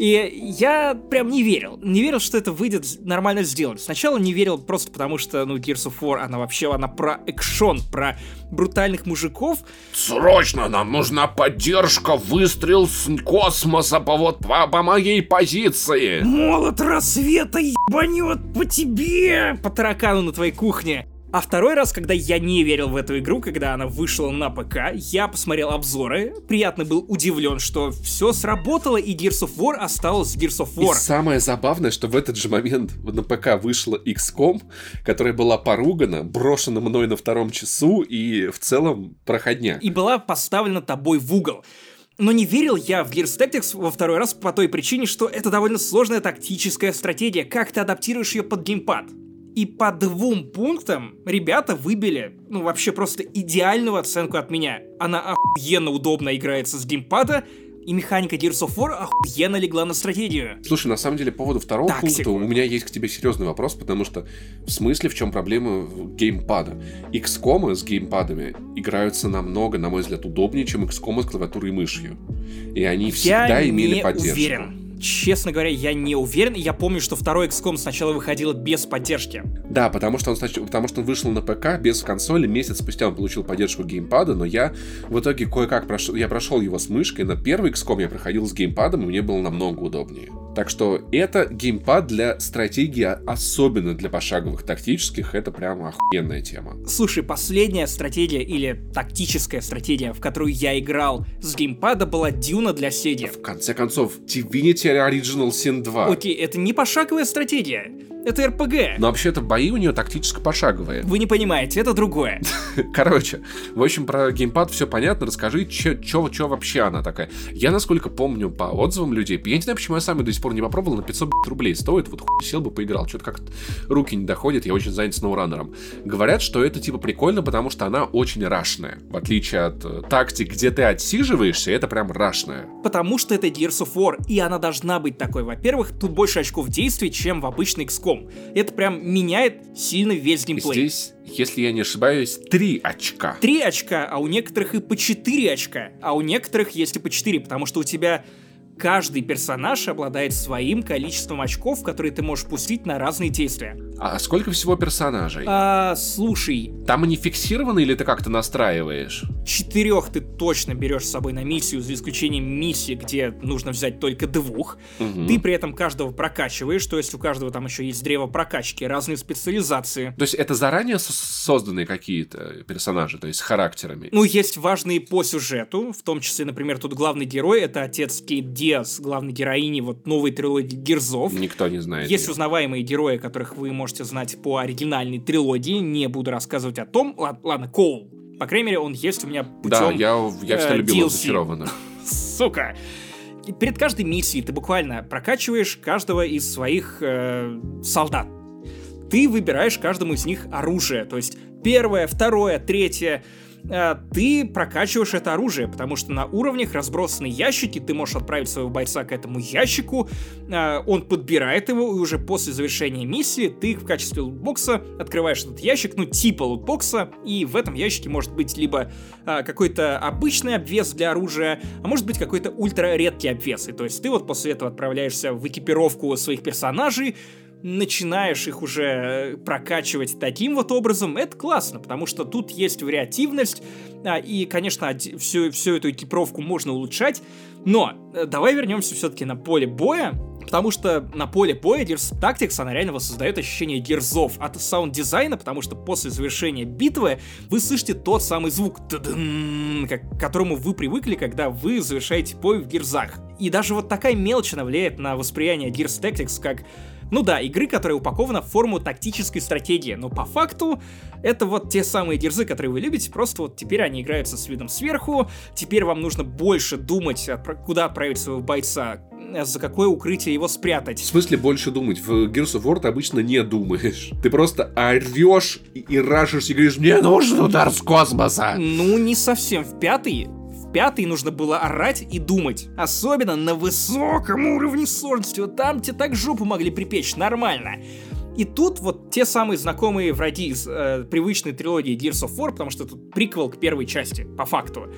И я прям не верил. Не верил, что это выйдет нормально сделать. Сначала не верил просто потому, что, ну, Gears of War, она вообще, она про экшон, про брутальных мужиков. Срочно нам нужна поддержка, выстрел с космоса по вот по, по моей позиции. Молот рассвета ебанет по тебе! По таракану на твоей кухне. А второй раз, когда я не верил в эту игру, когда она вышла на ПК, я посмотрел обзоры, приятно был удивлен, что все сработало, и Gears of War осталось Gears of И War. самое забавное, что в этот же момент на ПК вышла XCOM, которая была поругана, брошена мной на втором часу и в целом проходняк. И была поставлена тобой в угол. Но не верил я в Gears Tactics во второй раз по той причине, что это довольно сложная тактическая стратегия, как ты адаптируешь ее под геймпад. И по двум пунктам ребята выбили, ну, вообще просто идеальную оценку от меня. Она охуенно удобно играется с геймпада, и механика Gears of War охуенно легла на стратегию. Слушай, на самом деле, по поводу второго Тактику. пункта у меня есть к тебе серьезный вопрос, потому что в смысле в чем проблема геймпада? XCOM с геймпадами играются намного, на мой взгляд, удобнее, чем XCOM с клавиатурой и мышью. И они всегда я имели не поддержку. уверен. Честно говоря, я не уверен. Я помню, что второй XCOM сначала выходил без поддержки. Да, потому что, он, потому что он вышел на ПК без консоли, месяц спустя он получил поддержку геймпада, но я в итоге кое-как прошел, я прошел его с мышкой, на первый XCOM я проходил с геймпадом, и мне было намного удобнее. Так что это геймпад для стратегии, особенно для пошаговых тактических, это прям охуенная тема. Слушай, последняя стратегия или тактическая стратегия, в которую я играл с геймпада, была Дюна для Седи. В конце концов, Divinity Original Sin 2. Окей, это не пошаговая стратегия. Это РПГ. Но вообще-то бои у нее тактически пошаговые. Вы не понимаете, это другое. Короче, в общем, про геймпад все понятно. Расскажи, что вообще она такая. Я, насколько помню по отзывам людей, я не знаю, почему я сам до сих пор не попробовал, на 500 блядь, рублей стоит, вот хуй сел бы поиграл. Что-то как-то руки не доходят, я очень занят сноураннером. Говорят, что это типа прикольно, потому что она очень рашная. В отличие от э, тактик, где ты отсиживаешься, это прям рашная. Потому что это Gears of War, и она должна быть такой. Во-первых, тут больше очков действий, чем в обычный XCOM. Это прям меняет сильно весь геймплей. Здесь, если я не ошибаюсь, 3 очка. Три очка, а у некоторых и по 4 очка. А у некоторых есть и по 4, потому что у тебя каждый персонаж обладает своим количеством очков, которые ты можешь пустить на разные действия. А сколько всего персонажей? А, слушай, Там они фиксированы или ты как-то настраиваешь? четырех ты точно берешь с собой на миссию, за исключением миссии, где нужно взять только двух. Мгм. Ты при этом каждого прокачиваешь, то есть у каждого там еще есть древо прокачки, разные специализации. То есть это заранее со- созданные какие-то персонажи, то есть с характерами? Ну, есть важные по сюжету, в том числе, например, тут главный герой — это отец Кейт Диас, главной героини вот новой трилогии Герзов. Никто не знает. Есть её. узнаваемые герои, которых вы можете знать по оригинальной трилогии. Не буду рассказывать о том. Лад- Ладно, Коул. По крайней мере, он есть у меня путем... Да, я, я всегда э, любил DLC. зачарованных. Сука! И перед каждой миссией ты буквально прокачиваешь каждого из своих э, солдат. Ты выбираешь каждому из них оружие. То есть первое, второе, третье. Э, Ты прокачиваешь это оружие, потому что на уровнях разбросаны ящики, ты можешь отправить своего бойца к этому ящику, э, он подбирает его, и уже после завершения миссии ты в качестве лутбокса открываешь этот ящик, ну типа лутбокса, и в этом ящике может быть либо а, какой-то обычный обвес для оружия, а может быть какой-то ультра редкий обвес. И то есть ты вот после этого отправляешься в экипировку своих персонажей, начинаешь их уже э, прокачивать таким вот образом, это классно, потому что тут есть вариативность, а, и, конечно, всю, всю эту экипировку можно улучшать, но э, давай вернемся все-таки на поле боя, потому что на поле боя Gears Tactics, она реально воссоздает ощущение Gears ов от саунд-дизайна, потому что после завершения битвы вы слышите тот самый звук, к которому вы привыкли, когда вы завершаете бой в Gears ах. И даже вот такая мелочь она влияет на восприятие Gears Tactics как ну да, игры, которая упакована в форму тактической стратегии, но по факту это вот те самые дерзы, которые вы любите, просто вот теперь они играются с видом сверху, теперь вам нужно больше думать, отпра- куда отправить своего бойца, э, за какое укрытие его В спрятать. смысле больше думать? В Gears of War ты обычно не думаешь. Ты просто орешь и, и рашишься и говоришь, мне нужен удар с космоса. Ну, не совсем. В пятый в пятый нужно было орать и думать. Особенно на высоком уровне сложности. Вот там тебе так жопу могли припечь. Нормально. И тут вот те самые знакомые враги из э, привычной трилогии Gears of War, потому что тут приквел к первой части, по факту,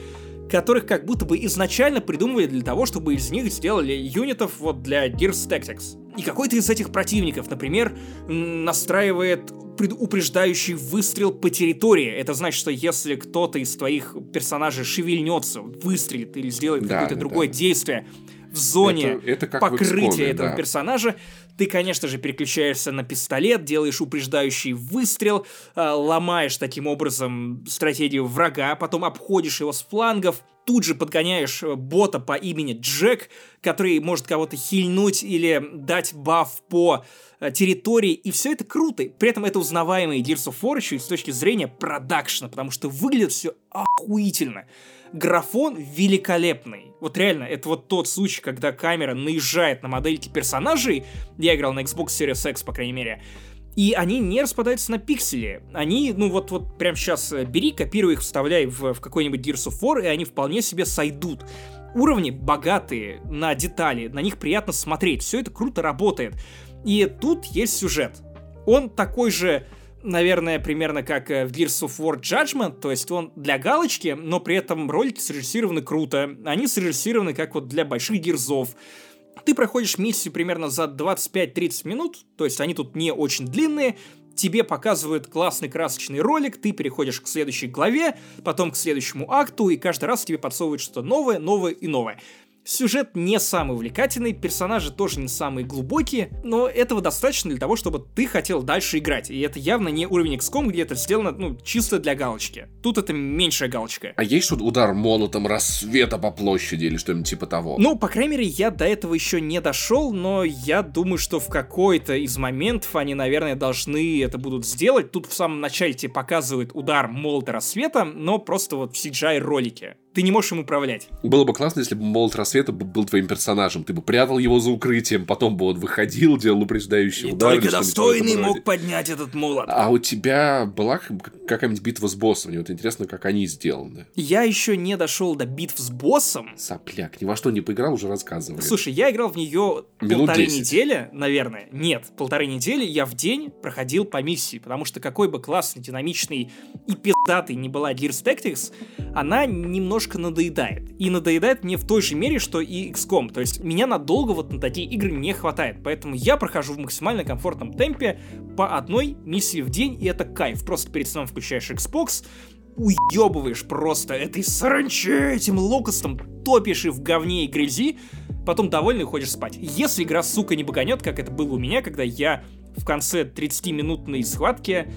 которых как будто бы изначально придумывали для того, чтобы из них сделали юнитов вот для Gears Tactics. И какой-то из этих противников, например, настраивает упреждающий выстрел по территории. Это значит, что если кто-то из твоих персонажей шевельнется, выстрелит или сделает да, какое-то другое да. действие в зоне это, это покрытия этого да. персонажа, ты, конечно же, переключаешься на пистолет, делаешь упреждающий выстрел, э, ломаешь таким образом стратегию врага, потом обходишь его с флангов, тут же подгоняешь э, бота по имени Джек, который может кого-то хильнуть или дать баф по э, территории, и все это круто. При этом это узнаваемые Gears of War еще и с точки зрения продакшна, потому что выглядит все охуительно. Графон великолепный. Вот реально, это вот тот случай, когда камера наезжает на модельки персонажей. Я играл на Xbox Series X, по крайней мере. И они не распадаются на пиксели. Они, ну вот, вот прямо сейчас э, бери, копируй их, вставляй в, в какой-нибудь Gears of War, и они вполне себе сойдут. Уровни богатые на детали, на них приятно смотреть, все это круто работает. И тут есть сюжет. Он такой же наверное, примерно как э, в Gears of War Judgment, то есть он для галочки, но при этом ролики срежиссированы круто. Они срежиссированы как вот для больших гирзов. Ты проходишь миссию примерно за 25-30 минут, то есть они тут не очень длинные, тебе показывают классный красочный ролик, ты переходишь к следующей главе, потом к следующему акту, и каждый раз тебе подсовывают что-то новое, новое и новое. Сюжет не самый увлекательный, персонажи тоже не самые глубокие, но этого достаточно для того, чтобы ты хотел дальше играть. И это явно не уровень XCOM, где это сделано, ну, чисто для галочки. Тут это меньшая галочка. А есть что удар молотом рассвета по площади или что-нибудь типа того? Ну, по крайней мере, я до этого еще не дошел, но я думаю, что в какой-то из моментов они, наверное, должны это будут сделать. Тут в самом начале тебе показывают удар молота рассвета, но просто вот в CGI ролике ты не можешь им управлять. Было бы классно, если бы молот рассвета был твоим персонажем. Ты бы прятал его за укрытием, потом бы он выходил, делал упреждающий И удар. только достойный мог поднять этот молот. А у тебя была какая-нибудь битва с боссом? Мне вот интересно, как они сделаны. Я еще не дошел до битв с боссом. Сопляк, ни во что не поиграл, уже рассказывай. Слушай, я играл в нее Минут полторы 10. недели, наверное. Нет, полторы недели я в день проходил по миссии, потому что какой бы классный, динамичный и пиздатый не была Gears Tactics, она немножко немножко надоедает. И надоедает мне в той же мере, что и XCOM. То есть меня надолго вот на такие игры не хватает. Поэтому я прохожу в максимально комфортном темпе по одной миссии в день, и это кайф. Просто перед сном включаешь Xbox, уебываешь просто этой саранчи, этим локостом, топишь и в говне и грязи, потом довольный уходишь спать. Если игра, сука, не баганет, как это было у меня, когда я в конце 30-минутной схватки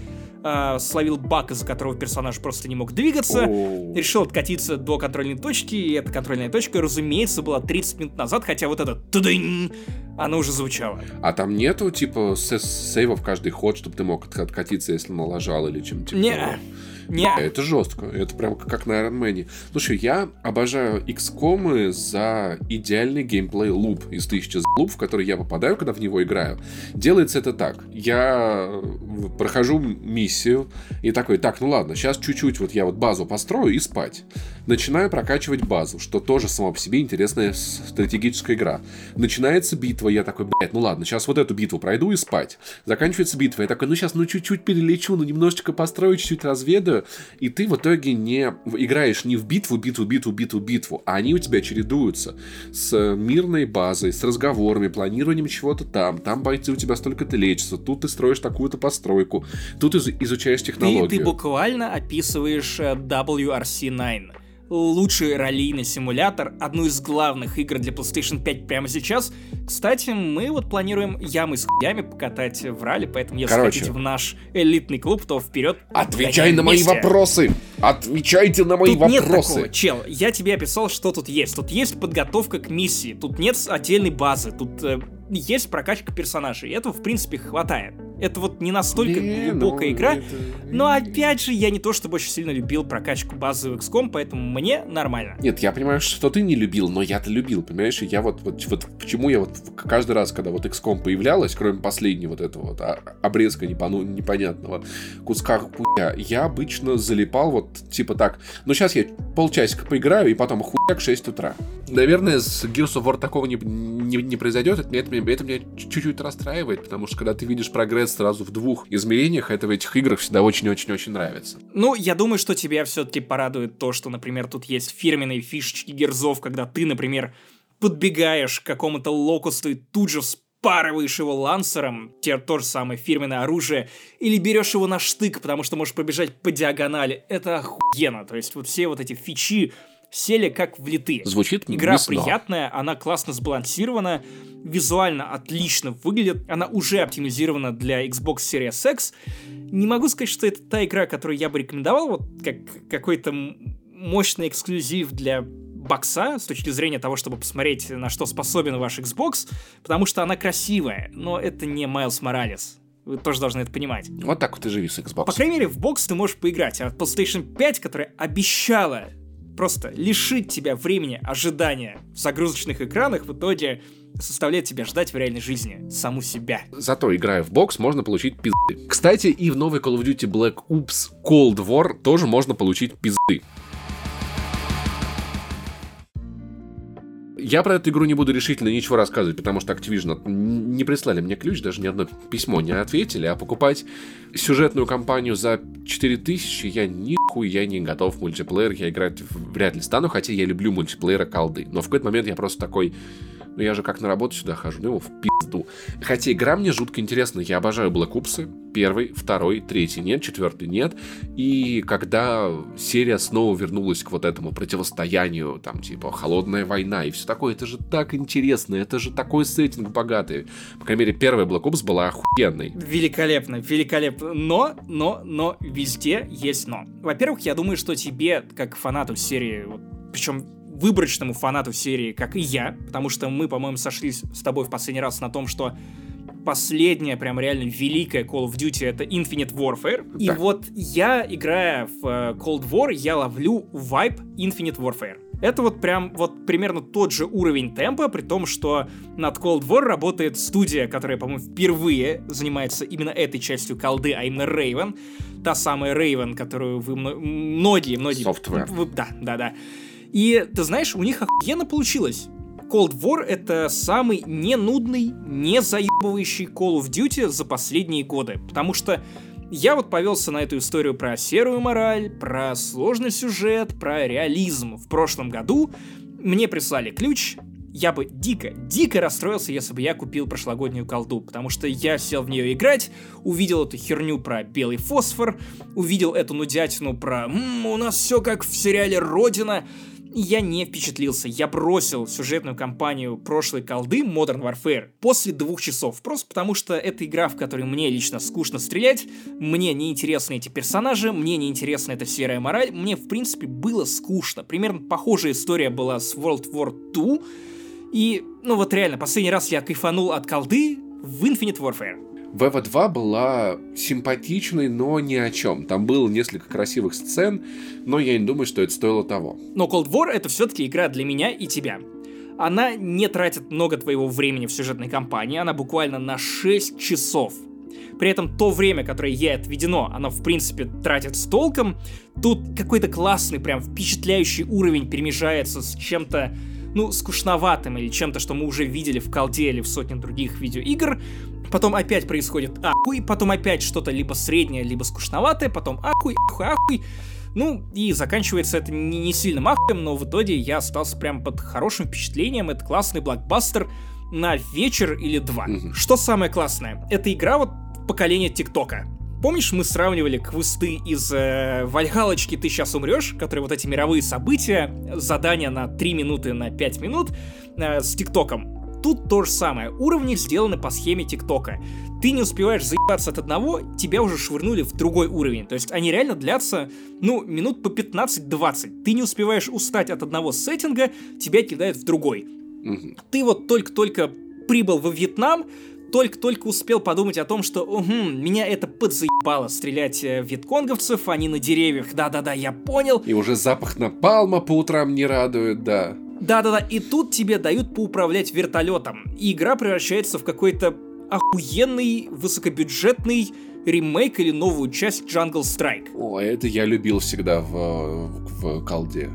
э, словил баг, из-за которого персонаж просто не мог двигаться, oh. решил откатиться до контрольной точки, и эта контрольная точка, разумеется, была 30 минут назад, хотя вот это тудынь, она уже звучала. А там нету, типа, сейвов каждый ход, чтобы ты мог откатиться, если налажал или чем-то типа Не. Не. Это жестко. Это прям как на Iron Man. Слушай, я обожаю XCOM за идеальный геймплей луп из тысячи луп, в который я попадаю, когда в него играю. Делается это так. Я э, прохожу миссию и такой, так, ну ладно, сейчас чуть-чуть вот я вот базу построю и спать. Начинаю прокачивать базу, что тоже само по себе интересная стратегическая игра. Начинается битва, я такой, блядь, ну ладно, сейчас вот эту битву пройду и спать. Заканчивается битва, я такой, ну сейчас, ну чуть-чуть перелечу, ну немножечко построю, чуть-чуть разведаю, и ты в итоге не играешь не в битву, битву, битву, битву, битву, а они у тебя чередуются с мирной базой, с разговорами, планированием чего-то там, там бойцы у тебя столько-то лечатся, тут ты строишь такую-то постройку, тут из- изучаешь технологию. Ты, ты буквально описываешь э, WRC9 лучший раллийный симулятор, одну из главных игр для PlayStation 5 прямо сейчас. Кстати, мы вот планируем ямы с хуями покатать в ралли, поэтому если Короче, хотите в наш элитный клуб, то вперед. Отвечай на мои вопросы! Отвечайте на мои тут вопросы! Нет такого, чел, я тебе описал, что тут есть. Тут есть подготовка к миссии, тут нет отдельной базы, тут э, есть прокачка персонажей. Этого, в принципе, хватает. Это вот не настолько не, глубокая ну, игра. Это... Но опять же, я не то чтобы очень сильно любил прокачку базы в XCOM, поэтому мне нормально. Нет, я понимаю, что ты не любил, но я-то любил, понимаешь? И я вот, вот, вот почему я вот каждый раз, когда вот XCOM появлялась, кроме последнего вот этого вот а, обрезка непону, непонятного куска хуя, я обычно залипал вот типа так, ну сейчас я полчасика поиграю, и потом хуяк 6 утра. Наверное, с Gears of War такого не, не, не произойдет, это, это, это меня чуть-чуть расстраивает, потому что когда ты видишь прогресс сразу в двух измерениях. Это в этих играх всегда очень-очень-очень нравится. Ну, я думаю, что тебя все-таки порадует то, что, например, тут есть фирменные фишечки герзов, когда ты, например, подбегаешь к какому-то локусту и тут же вспарываешь его лансером, тебе то же самое фирменное оружие, или берешь его на штык, потому что можешь пробежать по диагонали. Это охуенно. То есть вот все вот эти фичи сели как влиты. Звучит Игра мясно. приятная, она классно сбалансирована, визуально отлично выглядит, она уже оптимизирована для Xbox Series X. Не могу сказать, что это та игра, которую я бы рекомендовал, вот как какой-то мощный эксклюзив для бокса с точки зрения того, чтобы посмотреть, на что способен ваш Xbox, потому что она красивая, но это не Майлз Моралес. Вы тоже должны это понимать. Вот так вот и живи с Xbox. По крайней мере, в бокс ты можешь поиграть, а PlayStation 5, которая обещала просто лишить тебя времени ожидания в загрузочных экранах, в итоге составляет тебя ждать в реальной жизни саму себя. Зато, играя в бокс, можно получить пизды. Кстати, и в новой Call of Duty Black Ops Cold War тоже можно получить пизды. Я про эту игру не буду решительно ничего рассказывать, потому что Activision не прислали мне ключ, даже ни одно письмо не ответили, а покупать сюжетную кампанию за 4000 я нихуя не готов в мультиплеер, я играть вряд ли стану, хотя я люблю мультиплеера колды. Но в какой-то момент я просто такой, ну я же как на работу сюда хожу, ну его в пизду. Хотя игра мне жутко интересна, я обожаю Black Ops, первый, второй, третий нет, четвертый нет. И когда серия снова вернулась к вот этому противостоянию, там типа холодная война и все такое, это же так интересно, это же такой сеттинг богатый. По крайней мере, первая Black Ops была охуенной. Великолепно, великолепно. Но, но, но, везде есть но. Во-первых, я думаю, что тебе, как фанату серии, вот, причем выборочному фанату серии, как и я, потому что мы, по-моему, сошлись с тобой в последний раз на том, что последняя, прям реально великая Call of Duty это Infinite Warfare. И Да. вот я, играя в э, Cold War, я ловлю вайб Infinite Warfare. Это вот прям вот примерно тот же уровень темпа, при том, что над Cold War работает студия, которая, по-моему, впервые занимается именно этой частью колды, а именно Raven. Та самая Raven, которую вы мно- многие, многие... Software. вы- да, да, да. И ты знаешь, у них охуенно получилось. Cold War — это самый не нудный, не заебывающий Call of Duty за последние годы. Потому что я вот повелся на эту историю про серую мораль, про сложный сюжет, про реализм. В прошлом году мне прислали ключ, я бы дико, дико расстроился, если бы я купил прошлогоднюю колду, потому что я сел в нее играть, увидел эту херню про белый фосфор, увидел эту нудятину про «М, у нас все как в сериале «Родина», я не впечатлился. Я бросил сюжетную кампанию прошлой колды Modern Warfare после двух часов. Просто потому что это игра, в которой мне лично скучно стрелять, мне неинтересны эти персонажи, мне неинтересна эта серая мораль, мне в принципе было скучно. Примерно похожая история была с World War II. И, ну вот реально, последний раз я кайфанул от колды в Infinite Warfare. ВВ-2 была симпатичной, но ни о чем. Там было несколько красивых сцен, но я не думаю, что это стоило того. Но Cold War это все-таки игра для меня и тебя. Она не тратит много твоего времени в сюжетной кампании, она буквально на 6 часов. При этом то время, которое ей отведено, оно в принципе тратит с толком. Тут какой-то классный, прям впечатляющий уровень перемежается с чем-то, ну, скучноватым или чем-то, что мы уже видели в колде или в сотне других видеоигр. Потом опять происходит ахуй, потом опять что-то либо среднее, либо скучноватое, потом ахуй, ахуй, ахуй. Ну, и заканчивается это не, не сильно махом, но в итоге я остался прям под хорошим впечатлением. Это классный блокбастер на вечер или два. Мгм. Что самое классное? Это игра вот поколения ТикТока. Помнишь, мы сравнивали квесты из э, Вальгалочки «Ты сейчас умрешь», которые вот эти мировые события, задания на 3 минуты, на 5 минут, э, с ТикТоком. Тут то же самое. Уровни сделаны по схеме ТикТока. Ты не успеваешь заебаться от одного, тебя уже швырнули в другой уровень. То есть они реально длятся, ну, минут по 15-20. Ты не успеваешь устать от одного сеттинга, тебя кидают в другой. Мгм. Ты вот только-только прибыл во Вьетнам, только-только успел подумать о том, что угу, меня это подзаебало стрелять э, в вьетконговцев, они на деревьях, да-да-да, я понял. И уже запах напалма по утрам не радует, да. Да-да-да, и тут тебе дают поуправлять вертолетом. И игра превращается в какой-то охуенный, высокобюджетный ремейк или новую часть Jungle Strike. О, это я любил всегда в, в колде.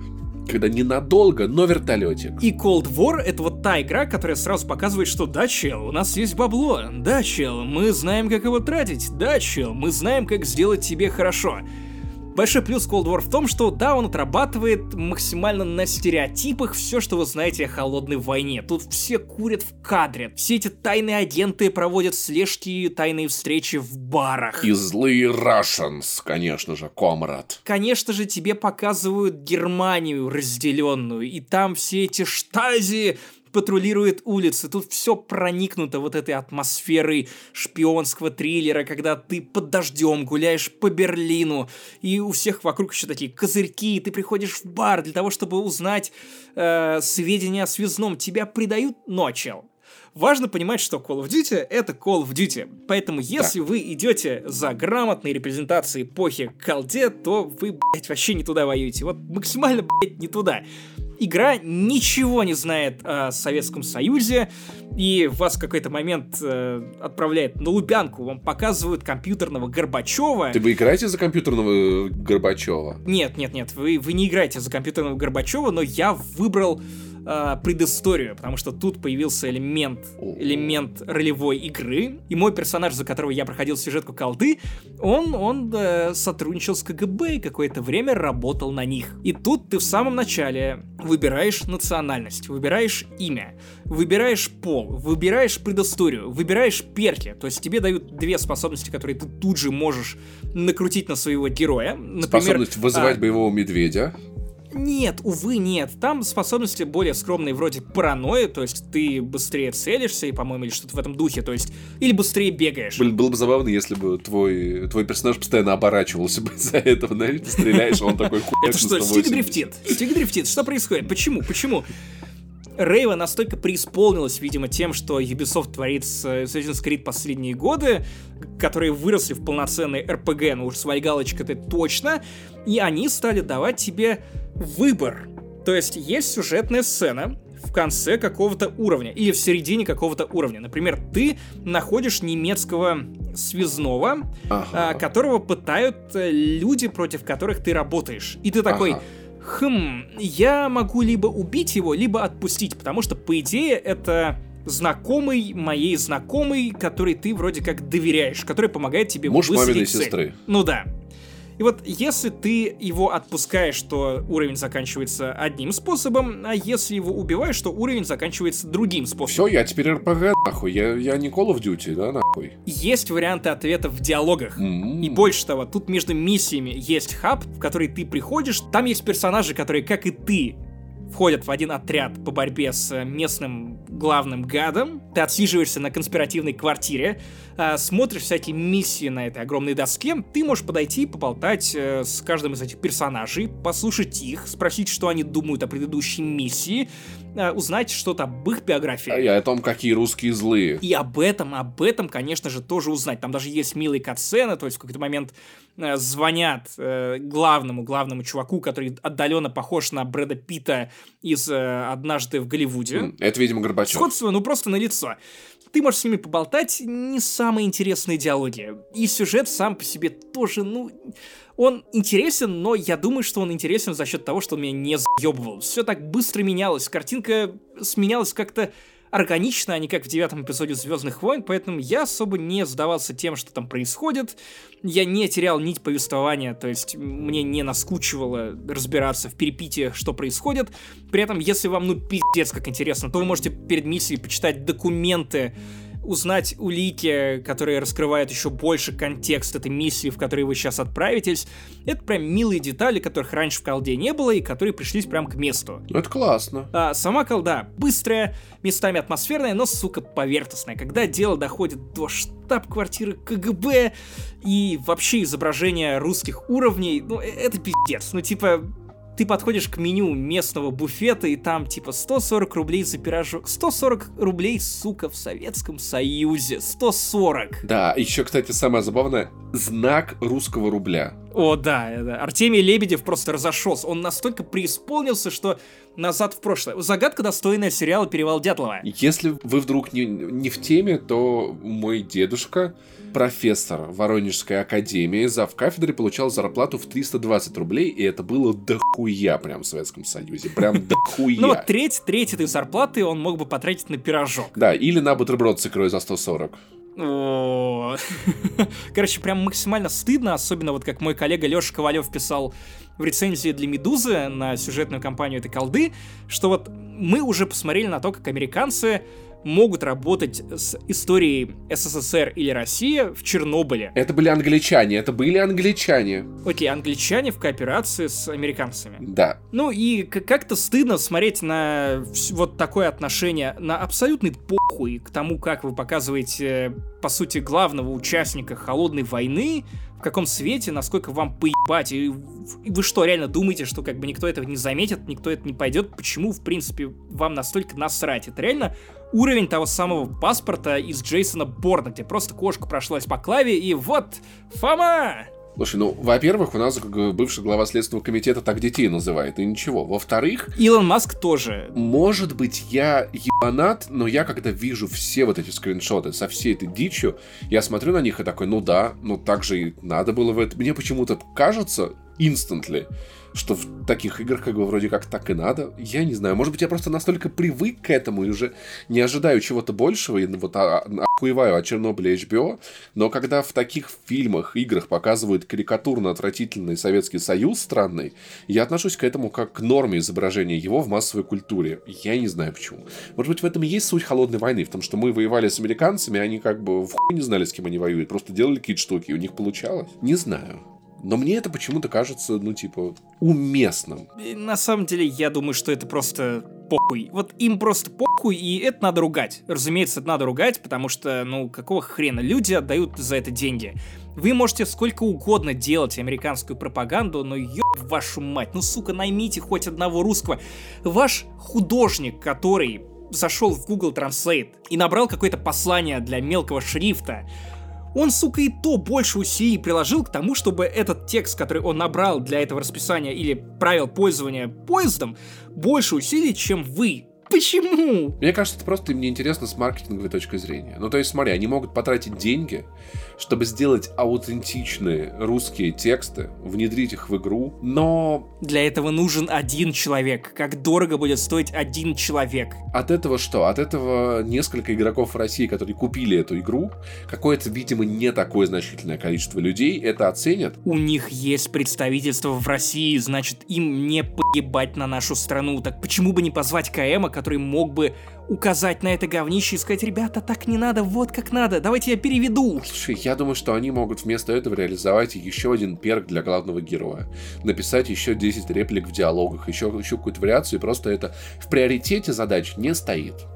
Когда ненадолго, но вертолетик. И Cold War — это вот та игра, которая сразу показывает, что да, чел, у нас есть бабло, да, чел, мы знаем, как его тратить, да, чел, мы знаем, как сделать тебе хорошо. Большой плюс Cold War в том, что да, он отрабатывает максимально на стереотипах все, что вы знаете о холодной войне. Тут все курят в кадре. Все эти тайные агенты проводят слежки и тайные встречи в барах. И злые Russians, конечно же, комрад. Конечно же, тебе показывают Германию разделенную, и там все эти штази патрулирует улицы. Тут все проникнуто вот этой атмосферой шпионского триллера, когда ты под дождем гуляешь по Берлину, и у всех вокруг еще такие козырьки, и ты приходишь в бар для того, чтобы узнать э, сведения о связном. Тебя предают ночью. Важно понимать, что Call of Duty — это Call of Duty. Поэтому если да. вы идете за грамотной репрезентацией эпохи колде, то вы, блядь, вообще не туда воюете. Вот максимально, блядь, не туда игра ничего не знает о Советском Союзе, и вас в какой-то момент э, отправляет на Лубянку, вам показывают компьютерного Горбачева. Ты вы играете за компьютерного э, Горбачева? Нет, нет, нет, вы, вы не играете за компьютерного Горбачева, но я выбрал э, предысторию, потому что тут появился элемент, элемент ролевой игры, и мой персонаж, за которого я проходил сюжетку колды, он, он э, сотрудничал с КГБ и какое-то время работал на них. И тут ты в самом начале выбираешь национальность, выбираешь имя, выбираешь пол, выбираешь предысторию, выбираешь перки, то есть тебе дают две способности, которые ты тут же можешь накрутить на своего героя. Например, Способность вызывать а, боевого медведя. Нет, увы, нет. Там способности более скромные, вроде паранойи, то есть ты быстрее целишься, и, по-моему, или что-то в этом духе, то есть, или быстрее бегаешь. Блин, было бы забавно, если бы твой, твой персонаж постоянно оборачивался бы из-за этого, знаешь, ты стреляешь, а он такой Это что, стик дрифтит? Стик дрифтит, что происходит? Почему? Почему? Рейва настолько преисполнилась, видимо, тем, что Ubisoft творит с Assassin's Creed последние годы, которые выросли в полноценный RPG, ну уж с Вальгалочкой-то точно, и они стали давать тебе выбор. То есть есть сюжетная сцена, в конце какого-то уровня или в середине какого-то уровня. Например, ты находишь немецкого связного, ага. а, которого пытают э, люди, против которых ты работаешь. И ты такой, ага. Хм, я могу либо убить его, либо отпустить, потому что, по идее, это знакомый моей знакомой, который ты вроде как доверяешь, который помогает тебе Муж маминой цель. сестры. Ну да. И вот если ты его отпускаешь, то уровень заканчивается одним способом, а если его убиваешь, то уровень заканчивается другим способом. Все, я теперь РПГ, нахуй. Я, я не Call of Duty, да, нахуй. Есть варианты ответов в диалогах. Mm-hmm. И больше того, тут между миссиями есть хаб, в который ты приходишь. Там есть персонажи, которые, как и ты, входят в один отряд по борьбе с местным главным гадом. Ты отсиживаешься на конспиративной квартире, э, смотришь всякие миссии на этой огромной доске. Ты можешь подойти и поболтать э, с каждым из этих персонажей, послушать их, спросить, что они думают о предыдущей миссии, э, узнать что-то об их биографии. И о том, какие русские злые. И об этом, об этом, конечно же, тоже узнать. Там даже есть милые катсцены, то есть в какой-то момент э, звонят э, главному, главному чуваку, который отдаленно похож на Брэда Питта из э, «Однажды в Голливуде». Это, видимо, Горбачев. Сходство, ну, просто на лицо. Ты можешь с ними поболтать, не самые интересные диалоги. И сюжет сам по себе тоже, ну, он интересен, но я думаю, что он интересен за счет того, что он меня не заебывал. Все так быстро менялось, картинка сменялась как-то органично, а не как в девятом эпизоде Звездных войн, поэтому я особо не сдавался тем, что там происходит. Я не терял нить повествования, то есть мне не наскучивало разбираться в перепитиях, что происходит. При этом, если вам, ну, пиздец как интересно, то вы можете перед миссией почитать документы узнать улики, которые раскрывают еще больше контекст этой миссии, в которой вы сейчас отправитесь. Это прям милые детали, которых раньше в колде не было и которые пришлись прям к месту. Это классно. А, сама колда быстрая, местами атмосферная, но, сука, поверхностная. Когда дело доходит до штаб-квартиры КГБ и вообще изображения русских уровней, ну, э, это пиздец. Ну, типа, ты подходишь к меню местного буфета, и там типа 140 рублей за пирожок. 140 рублей, сука, в Советском Союзе. 140. Да, еще, кстати, самое забавное, знак русского рубля. О, да, да. Артемий Лебедев просто разошелся. Он настолько преисполнился, что назад в прошлое. Загадка достойная сериала «Перевал Дятлова». Если вы вдруг не, не в теме, то мой дедушка, профессор Воронежской академии, зав кафедры, получал зарплату в 320 рублей, и это было дохуя прям в Советском Союзе. Прям дохуя. Ну вот треть, треть этой зарплаты он мог бы потратить на пирожок. Да, или на бутерброд с икрой за 140. О, Короче, прям максимально стыдно, особенно вот как мой коллега Леша Ковалев писал в рецензии для Медузы на сюжетную кампанию этой колды, что вот мы уже посмотрели на то, как американцы могут работать с историей СССР или России в Чернобыле. Это были англичане, это были англичане. Окей, англичане в кооперации с американцами. Да. Ну и как-то стыдно смотреть на вот такое отношение, на абсолютный похуй к тому, как вы показываете, по сути, главного участника холодной войны, в каком свете, насколько вам поебать, и вы что, реально думаете, что как бы никто этого не заметит, никто это не пойдет, почему, в принципе, вам настолько насрать? Это реально уровень того самого паспорта из Джейсона Борна, где просто кошка прошлась по клаве, и вот, Фома! Слушай, ну, во-первых, у нас бывший глава Следственного комитета так детей называет, и ничего. Во-вторых... Илон Маск тоже. Может быть, я ебанат, но я когда вижу все вот эти скриншоты со всей этой дичью, я смотрю на них и такой, ну да, ну так же и надо было в это. Мне почему-то кажется, instantly, что в таких играх как бы вроде как так и надо. Я не знаю, может быть, я просто настолько привык к этому и уже не ожидаю чего-то большего, и вот а, а, охуеваю от Чернобыля HBO, но когда в таких фильмах, играх показывают карикатурно отвратительный Советский Союз странный, я отношусь к этому как к норме изображения его в массовой культуре. Я не знаю почему. Может быть, в этом и есть суть холодной войны, в том, что мы воевали с американцами, они как бы в хуй не знали, с кем они воюют, просто делали какие-то штуки, и у них получалось. Не знаю. Но мне это почему-то кажется, ну, типа, уместным. На самом деле, я думаю, что это просто похуй. Вот им просто похуй, и это надо ругать. Разумеется, это надо ругать, потому что, ну, какого хрена люди отдают за это деньги. Вы можете сколько угодно делать американскую пропаганду, но ёб вашу мать, ну, сука, наймите хоть одного русского. Ваш художник, который зашел в Google Translate и набрал какое-то послание для мелкого шрифта, он, сука, и то больше усилий приложил к тому, чтобы этот текст, который он набрал для этого расписания или правил пользования поездом, больше усилий, чем вы. Почему? Мне кажется, это просто им не интересно с маркетинговой точки зрения. Ну, то есть, смотри, они могут потратить деньги, чтобы сделать аутентичные русские тексты, внедрить их в игру, но... Для этого нужен один человек. Как дорого будет стоить один человек? От этого что? От этого несколько игроков в России, которые купили эту игру, какое-то, видимо, не такое значительное количество людей это оценят. У них есть представительство в России, значит, им не поебать на нашу страну. Так почему бы не позвать КМа, который мог бы указать на это говнище и сказать, ребята, так не надо, вот как надо, давайте я переведу. Слушай, я думаю, что они могут вместо этого реализовать еще один перк для главного героя. Написать еще 10 реплик в диалогах, еще, еще какую-то вариацию, и просто это в приоритете задач не стоит.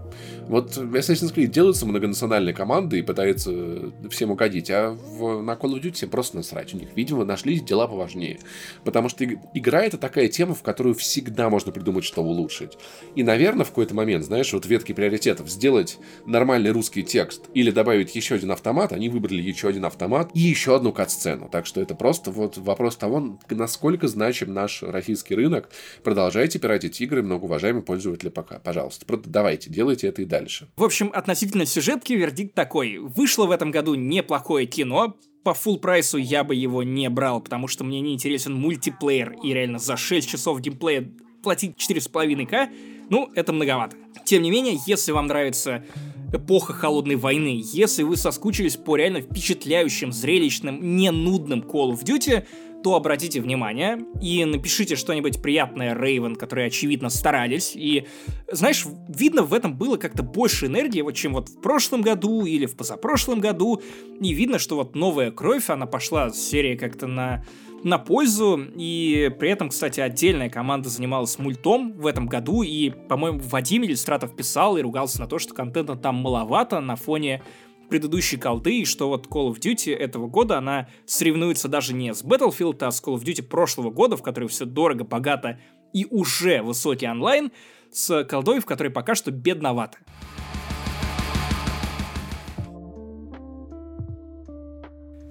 Вот Assassin's Creed делается многонациональной командой и пытается всем угодить, а в, на Call of Duty всем просто насрать. У них, видимо, нашлись дела поважнее. Потому что игра это такая тема, в которую всегда можно придумать, что улучшить. И, наверное, в какой-то момент, знаешь, вот ветки приоритетов сделать нормальный русский текст или добавить еще один автомат, они выбрали еще один автомат и еще одну кат-сцену. Так что это просто вот вопрос того, насколько значим наш российский рынок. Продолжайте пиратить игры, многоуважаемые пользователи пока. Пожалуйста, давайте, делайте это и дальше. В общем, относительно сюжетки вердикт такой. Вышло в этом году неплохое кино, по full прайсу я бы его не брал, потому что мне не интересен мультиплеер, и реально за 6 часов геймплея платить 4,5к, ну, это многовато. Тем не менее, если вам нравится эпоха холодной войны, если вы соскучились по реально впечатляющим, зрелищным, не нудным Call of Duty, то обратите внимание и напишите что-нибудь приятное Рейвен, которые, очевидно, старались. И, знаешь, видно, в этом было как-то больше энергии, вот, чем вот в прошлом году или в позапрошлом году. И видно, что вот новая кровь, она пошла с серии как-то на на пользу, и при этом, кстати, отдельная команда занималась мультом в этом году, и, по-моему, Вадим Иллюстратов писал и ругался на то, что контента там маловато на фоне предыдущей колды, и что вот Call of Duty этого года, она соревнуется даже не с Battlefield, а с Call of Duty прошлого года, в которой все дорого, богато и уже высокий онлайн, с колдой, в которой пока что бедновато.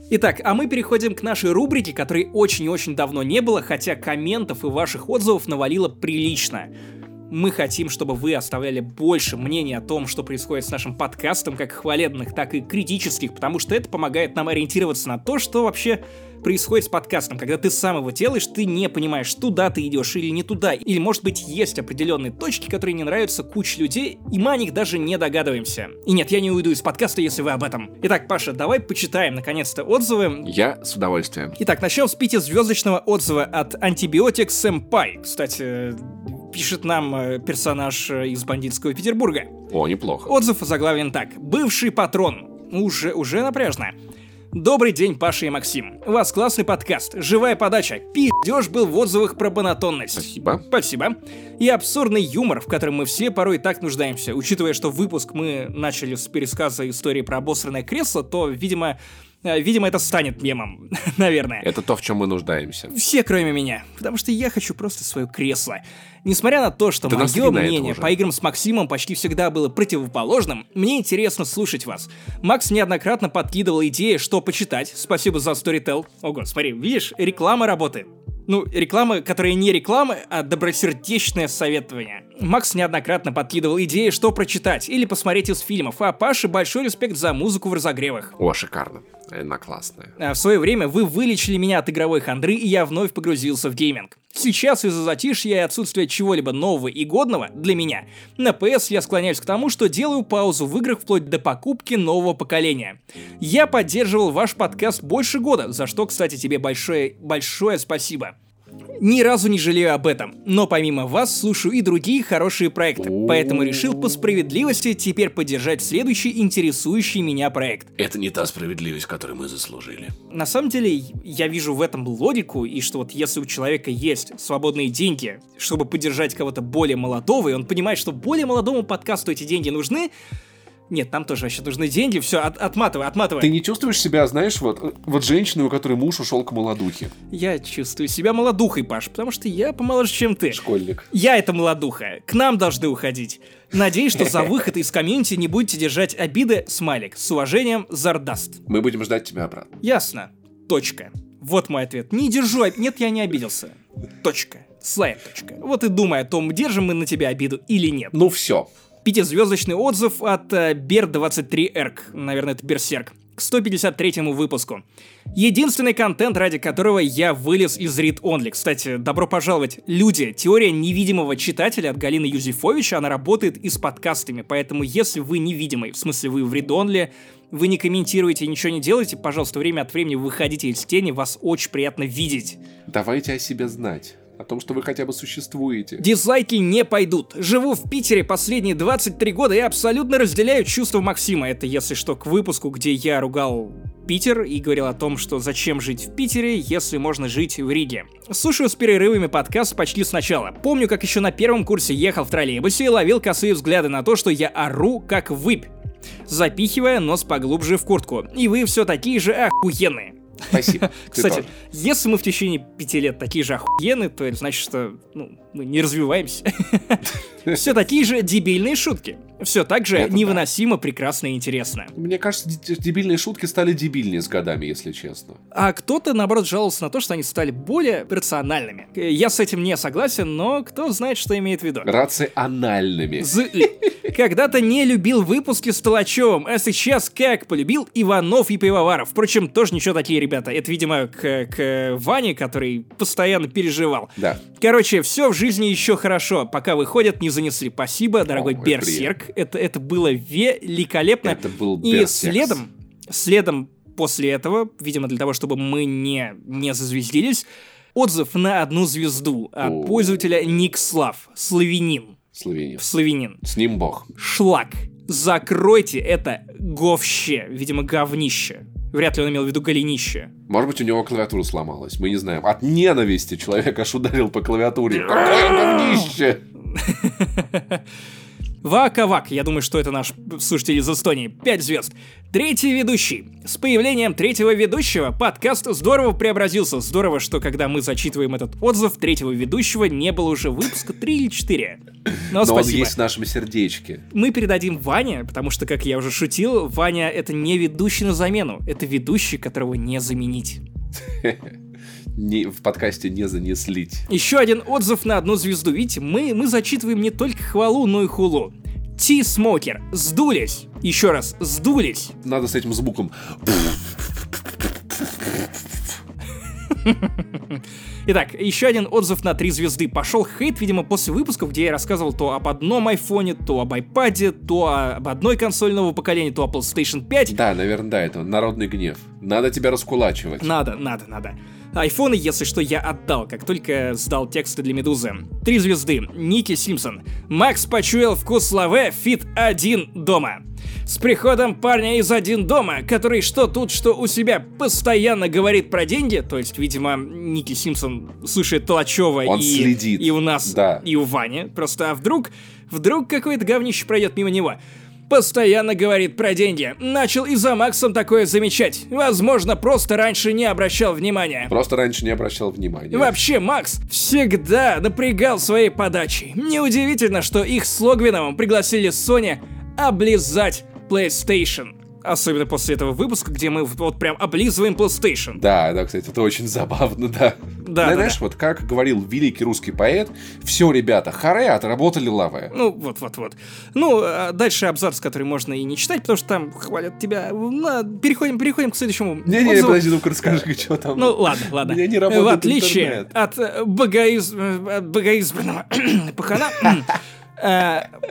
Итак, а мы переходим к нашей рубрике, которой очень и очень давно не было, хотя комментов и ваших отзывов навалило прилично. Мы хотим, чтобы вы оставляли больше мнений о том, что происходит с нашим подкастом, как хвалебных, так и критических, потому что это помогает нам ориентироваться на то, что вообще происходит с подкастом, когда ты сам его делаешь, ты не понимаешь, туда ты идешь или не туда, или, может быть, есть определенные точки, которые не нравятся куче людей, и мы о них даже не догадываемся. И нет, я не уйду из подкаста, если вы об этом. Итак, Паша, давай почитаем, наконец-то, отзывы. Я с удовольствием. Итак, начнем с пятизвездочного отзыва от Антибиотик Сэмпай. Кстати, пишет нам э, персонаж э, из бандитского Петербурга. О, неплохо. Отзыв заглавлен так. Бывший патрон. Уже, уже напряжно. Добрый день, Паша и Максим. У вас классный подкаст, живая подача, пиздеж был в отзывах про монотонность. Спасибо. Спасибо. И абсурдный юмор, в котором мы все порой так нуждаемся. Учитывая, что выпуск мы начали с пересказа истории про обосранное кресло, то, видимо, э, Видимо, это станет мемом, наверное. Это то, в чем мы нуждаемся. Все, кроме меня. Потому что я хочу просто свое кресло. Несмотря на то, что Да мое мнение по играм с Максимом почти всегда было противоположным, мне интересно слушать вас. Макс неоднократно подкидывал идеи, что почитать. Спасибо за Storytel. Ого, смотри, видишь, реклама работает. Ну, реклама, которая не реклама, а добросердечное советование. Макс неоднократно подкидывал идеи, что прочитать или посмотреть из фильмов, а Паше большой респект за музыку в разогревах. О, шикарно. Она классная. А В свое время вы вылечили меня от игровой хандры, и я вновь погрузился в гейминг. Сейчас из-за затишья и отсутствия чего-либо нового и годного для меня, на PS я склоняюсь к тому, что делаю паузу в играх вплоть до покупки нового поколения. Я поддерживал ваш подкаст больше года, за что, кстати, тебе большое, большое спасибо. Ни разу не жалею об этом, но помимо вас слушаю и другие хорошие проекты, поэтому решил по справедливости теперь поддержать следующий интересующий меня проект. Это не та справедливость, которую мы заслужили. На самом деле, я вижу в этом логику, и что вот если у человека есть свободные деньги, чтобы поддержать кого-то более молодого, и он понимает, что более молодому подкасту эти деньги нужны, нет, там тоже вообще нужны деньги, все, от, отматывай, отматывай. Ты не чувствуешь себя, знаешь, вот, вот женщиной, у которой муж ушел к молодухе? Я чувствую себя молодухой, Паш, потому что я помоложе, чем ты. Школьник. Я это молодуха. К нам должны уходить. Надеюсь, что за выход из комьюнити не будете держать обиды, смайлик. С уважением, Зардаст. Мы будем ждать тебя обратно. Ясно. Точка. Вот мой ответ. Не держу Нет, я не обиделся. Точка. Слайд. Точка. Вот и думай о том, держим мы на тебя обиду или нет. Ну все. Пятизвездочный отзыв от э, Бер23Эрк. Наверное, это Берсерк. К 153 выпуску. Единственный контент, ради которого я вылез из Read Only. Кстати, добро пожаловать. Люди, теория невидимого читателя от Галины Юзефович, она работает и с подкастами, поэтому если вы невидимый, в смысле вы в Read Only, вы не комментируете, ничего не делаете, пожалуйста, время от времени выходите из тени, вас очень приятно видеть. Давайте о себе знать. О том, что вы хотя бы существуете. Дизлайки не пойдут. Живу в Питере последние 23 года и абсолютно разделяю чувства Максима. Это, если что, к выпуску, где я ругал Питер и говорил о том, что зачем жить в Питере, если можно жить в Риге. Слушаю с перерывами подкаст почти сначала. Помню, как еще на первом курсе ехал в троллейбусе и ловил косые взгляды на то, что я ору как выпь запихивая нос поглубже в куртку. И вы все такие же охуенные. Спасибо. Кстати, если мы в течение пяти лет такие же охуенные, то это значит, что ну, мы не развиваемся. Все такие же дебильные шутки. Все так же Это да. невыносимо прекрасно и интересно. Мне кажется, дебильные шутки стали дебильнее с годами, если честно. А кто-то, наоборот, жаловался на то, что они стали более рациональными. Э, Я с этим не согласен, но кто знает, что имеет в виду. Рациональными. З. Когда-то не любил выпуски с Толачевым, а сейчас как полюбил Иванов и Пивоваров. Впрочем, тоже ничего такие ребята. Это, видимо, к, к Ване, который постоянно переживал. Да. Короче, все в жизни еще хорошо. Пока выходят, не занесли. Спасибо, дорогой О, Берсерк. Это, это было великолепно. Это был И следом, следом после этого, видимо, для того, чтобы мы не, не зазвездились, отзыв на одну звезду от О. пользователя Никслав, славянин. Словения. Славянин. С ним бог. Шлак. Закройте это говще. Видимо, говнище. Вряд ли он имел в виду голенище. Может быть, у него клавиатура сломалась, мы не знаем. От ненависти человек аж ударил по клавиатуре. Какое говнище! Вака-вак, я думаю, что это наш слушатель из Эстонии. 5 звезд. Третий ведущий. С появлением третьего ведущего подкаст здорово преобразился. Здорово, что когда мы зачитываем этот отзыв, третьего ведущего не было уже выпуска 3 или 4. Но, Но он спасибо. есть в нашем сердечке. Мы передадим Ване, потому что, как я уже шутил, Ваня это не ведущий на замену, это ведущий, которого не заменить. Не, в подкасте не занеслить. Еще один отзыв на одну звезду. Видите, мы, мы зачитываем не только хвалу, но и хулу. Ти-смокер. Сдулись. Еще раз, сдулись. Надо с этим звуком. Итак, еще один отзыв на три звезды. Пошел хейт, видимо, после выпусков, где я рассказывал то об одном айфоне, то об iPad, то об одной консоли нового поколения, то о PlayStation 5. Да, наверное, да, это народный гнев. Надо тебя раскулачивать. Надо, надо, надо. Айфоны, если что, я отдал, как только сдал тексты для Медузы. Три звезды. Ники Симпсон. Макс почуял вкус лавэ, feat Один дома. С приходом парня из один дома, который что тут, что у себя постоянно говорит про деньги, то есть, видимо, Ники Симпсон слушает Толачева Он и, следит. и у нас, Да. и у Вани. Просто а вдруг, вдруг какое-то говнище пройдет мимо него. Постоянно говорит про деньги. Начал и за Максом такое замечать. Возможно, просто раньше не обращал внимания. Просто раньше не обращал внимания. Вообще, Макс всегда напрягал своей подачей. Неудивительно, что их с Логвиновым пригласили Sony облизать PlayStation. Особенно после этого выпуска, где мы вот прям облизываем PlayStation. Да, да, кстати, это очень забавно, да. Да, да, Знаешь, да. вот как говорил великий русский поэт, все, ребята, харе, отработали лаве. Ну, вот-вот-вот. Ну, а дальше абзац, который можно и не читать, потому что там хвалят тебя. На, переходим, переходим к следующему Не-не, отзыву. подожди, ну-ка расскажи, что там. Ну, ладно, ладно. Меня не работает В отличие интернет. от э, богоиз... э, от богоизбранного пахана,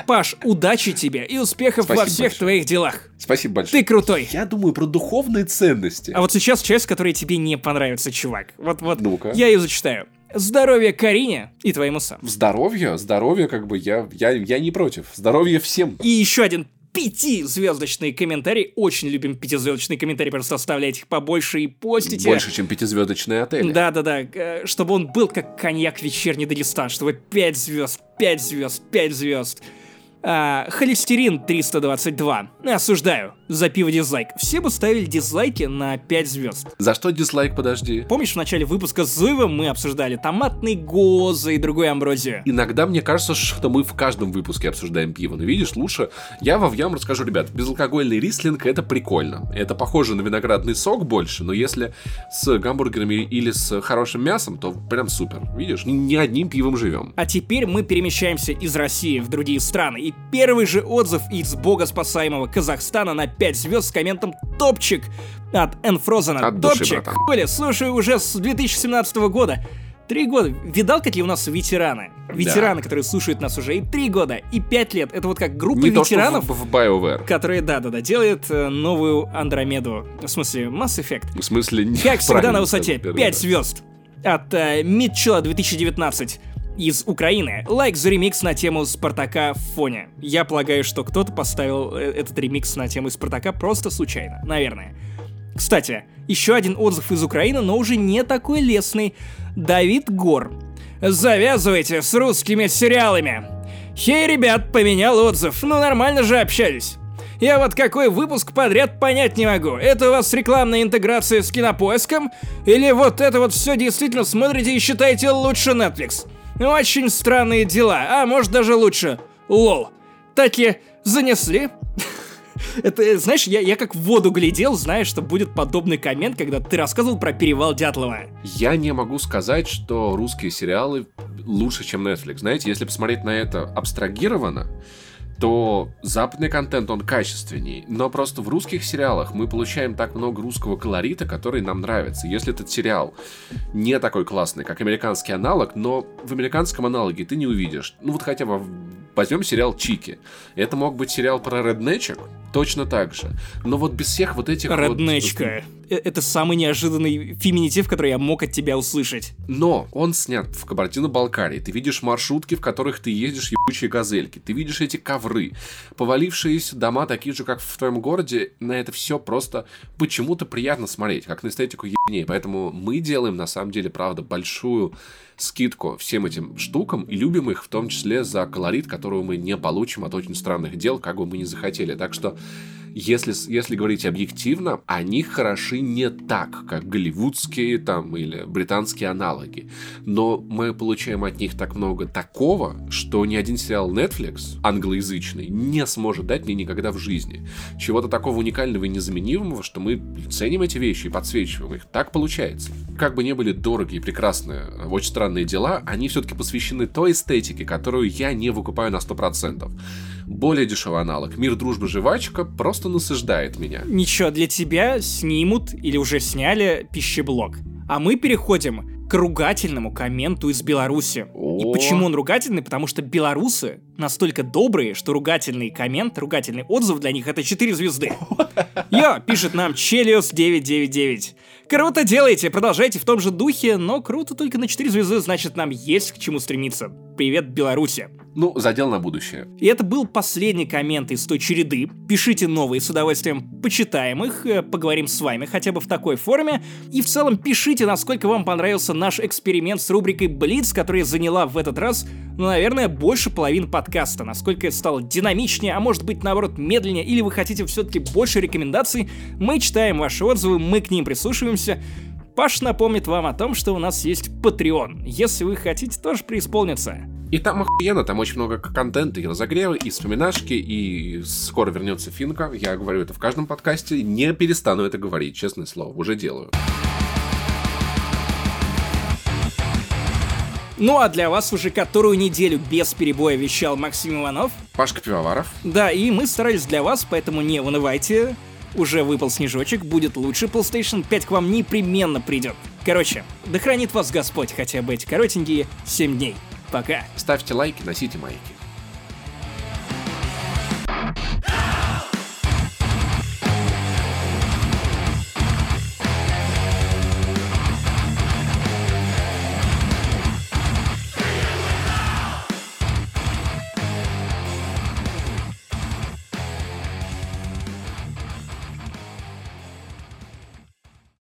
Паш, удачи тебе и успехов во Спасибо всех большое. твоих делах. Спасибо большое. Ты крутой. Я думаю про духовные ценности. А вот сейчас часть, которая тебе не понравится, чувак. Вот, вот, Ну-ка. я ее зачитаю. Здоровья Карине и твоему сам. Здоровье, здоровье, как бы я, я, я не против. Здоровье всем. И еще один пятизвездочный комментарий. Очень любим пятизвездочные комментарии, просто оставляйте их побольше и постите. Больше, чем пятизвездочные отели. Да-да-да, э, чтобы он был как коньяк вечерний Дагестан, чтобы 5 звезд, 5 звезд, 5 звезд. А, холестерин 322. Осуждаю. За пиво дизлайк. Все бы ставили дизлайки на 5 звезд. За что дизлайк, подожди? Помнишь, в начале выпуска с Зуевым мы обсуждали томатный гозы и другую амброзию? Иногда мне кажется, что мы в каждом выпуске обсуждаем пиво. Но видишь, лучше я во вам расскажу, ребят, безалкогольный рислинг это прикольно. Это похоже на виноградный сок больше, но если с гамбургерами или с хорошим мясом, то прям супер. Видишь, ни одним пивом живем. А теперь мы перемещаемся из России в другие страны. И первый же отзыв из богоспасаемого Казахстана на 5 звезд с комментом «Топчик» от Энфрозена. От души, Топчик, братан. слушаю уже с 2017 года. Три года. Видал, какие у нас ветераны? Ветераны, которые слушают нас уже и три года, и пять лет. Это вот как группа Не то, ветеранов, в, в BioWare. которые, да-да-да, делают э, новую Андромеду. В смысле, Mass Effect. В смысле, не Как всегда на высоте, сказал первый 5 раз. звезд. От э, Митчелла 2019 из Украины. Лайк за ремикс на тему Спартака в фоне. Я полагаю, что кто-то поставил э, этот ремикс на тему Спартака просто случайно, наверное. Кстати, еще один отзыв из Украины, но уже не такой лестный. Давид Гор. Завязывайте с русскими сериалами. Хей, ребят, поменял отзыв. Ну нормально же общались. Я вот какой выпуск подряд понять не могу. Это у вас рекламная интеграция с кинопоиском? Или вот это вот все действительно смотрите и считаете лучше Netflix? Очень странные дела, а может даже лучше. Лол. Таки занесли? Это, знаешь, я, я как в воду глядел, зная, что будет подобный коммент, когда ты рассказывал про перевал Дятлова. Я не могу сказать, что русские сериалы лучше, чем Netflix. Знаете, если посмотреть на это абстрагированно, то западный контент, он качественней. Но просто в русских сериалах мы получаем так много русского колорита, который нам нравится. Если этот сериал не такой классный, как американский аналог, но в американском аналоге ты не увидишь. Ну вот хотя бы возьмем сериал Чики. Это мог быть сериал про реднечек, точно так же. Но вот без всех вот этих вот- Роднечка. Э, Это самый неожиданный феминитив, который я мог от тебя услышать. Но он снят в Кабардино-Балкарии. Ты видишь маршрутки, в которых ты ездишь, ебучие газельки. Ты видишь эти ковры. Повалившиеся дома, такие же, как в твоем городе. На это все просто почему-то приятно смотреть, как на эстетику ебней. Поэтому мы делаем, на самом деле, правда, большую скидку всем этим штукам и любим их в том числе за колорит, которого мы не получим от очень странных дел, как бы мы ни захотели. Так что если, если говорить объективно, они хороши не так, как голливудские там или британские аналоги. Но мы получаем от них так много такого, что ни один сериал Netflix, англоязычный, не сможет дать мне никогда в жизни. Чего-то такого уникального и незаменимого, что мы ценим эти вещи и подсвечиваем их. Так получается. Как бы не были дорогие и прекрасные, очень странные дела, они все-таки посвящены той эстетике, которую я не выкупаю на 100%. Более дешевый аналог «Мир, дружба, жвачка» просто насаждает меня. Ничего, для тебя снимут или уже сняли пищеблок. А мы переходим к ругательному комменту из Беларуси. О. И почему он ругательный? Потому что белорусы настолько добрые, что ругательный коммент, ругательный отзыв для них это 4 звезды. Йо, пишет нам Челиус 999. Круто делаете, продолжайте в том же духе, но круто только на 4 звезды, значит нам есть к чему стремиться. Привет, Беларуси. Ну, задел на будущее. И это был последний коммент из той череды. Пишите новые, с удовольствием почитаем их, э, поговорим с вами хотя бы в такой форме. И в целом пишите, насколько вам понравился наш эксперимент с рубрикой Блиц, которая заняла в этот раз, ну, наверное, больше половины подкаста. Насколько это стало динамичнее, а может быть, наоборот, медленнее, или вы хотите все-таки больше рекомендаций, мы читаем ваши отзывы, мы к ним прислушиваемся. Паш напомнит вам о том, что у нас есть Patreon. Если вы хотите тоже преисполниться. И там охуенно, там очень много контента, и разогревы, и вспоминашки, и скоро вернется Финка. Я говорю это в каждом подкасте, не перестану это говорить, честное слово, уже делаю. Ну а для вас уже которую неделю без перебоя вещал Максим Иванов. Пашка Пивоваров. Да, и мы старались для вас, поэтому не унывайте. Уже выпал снежочек, будет лучше, PlayStation 5 к вам непременно придет. Короче, да хранит вас Господь хотя бы эти коротенькие 7 дней. Пока. Ставьте лайки, носите майки.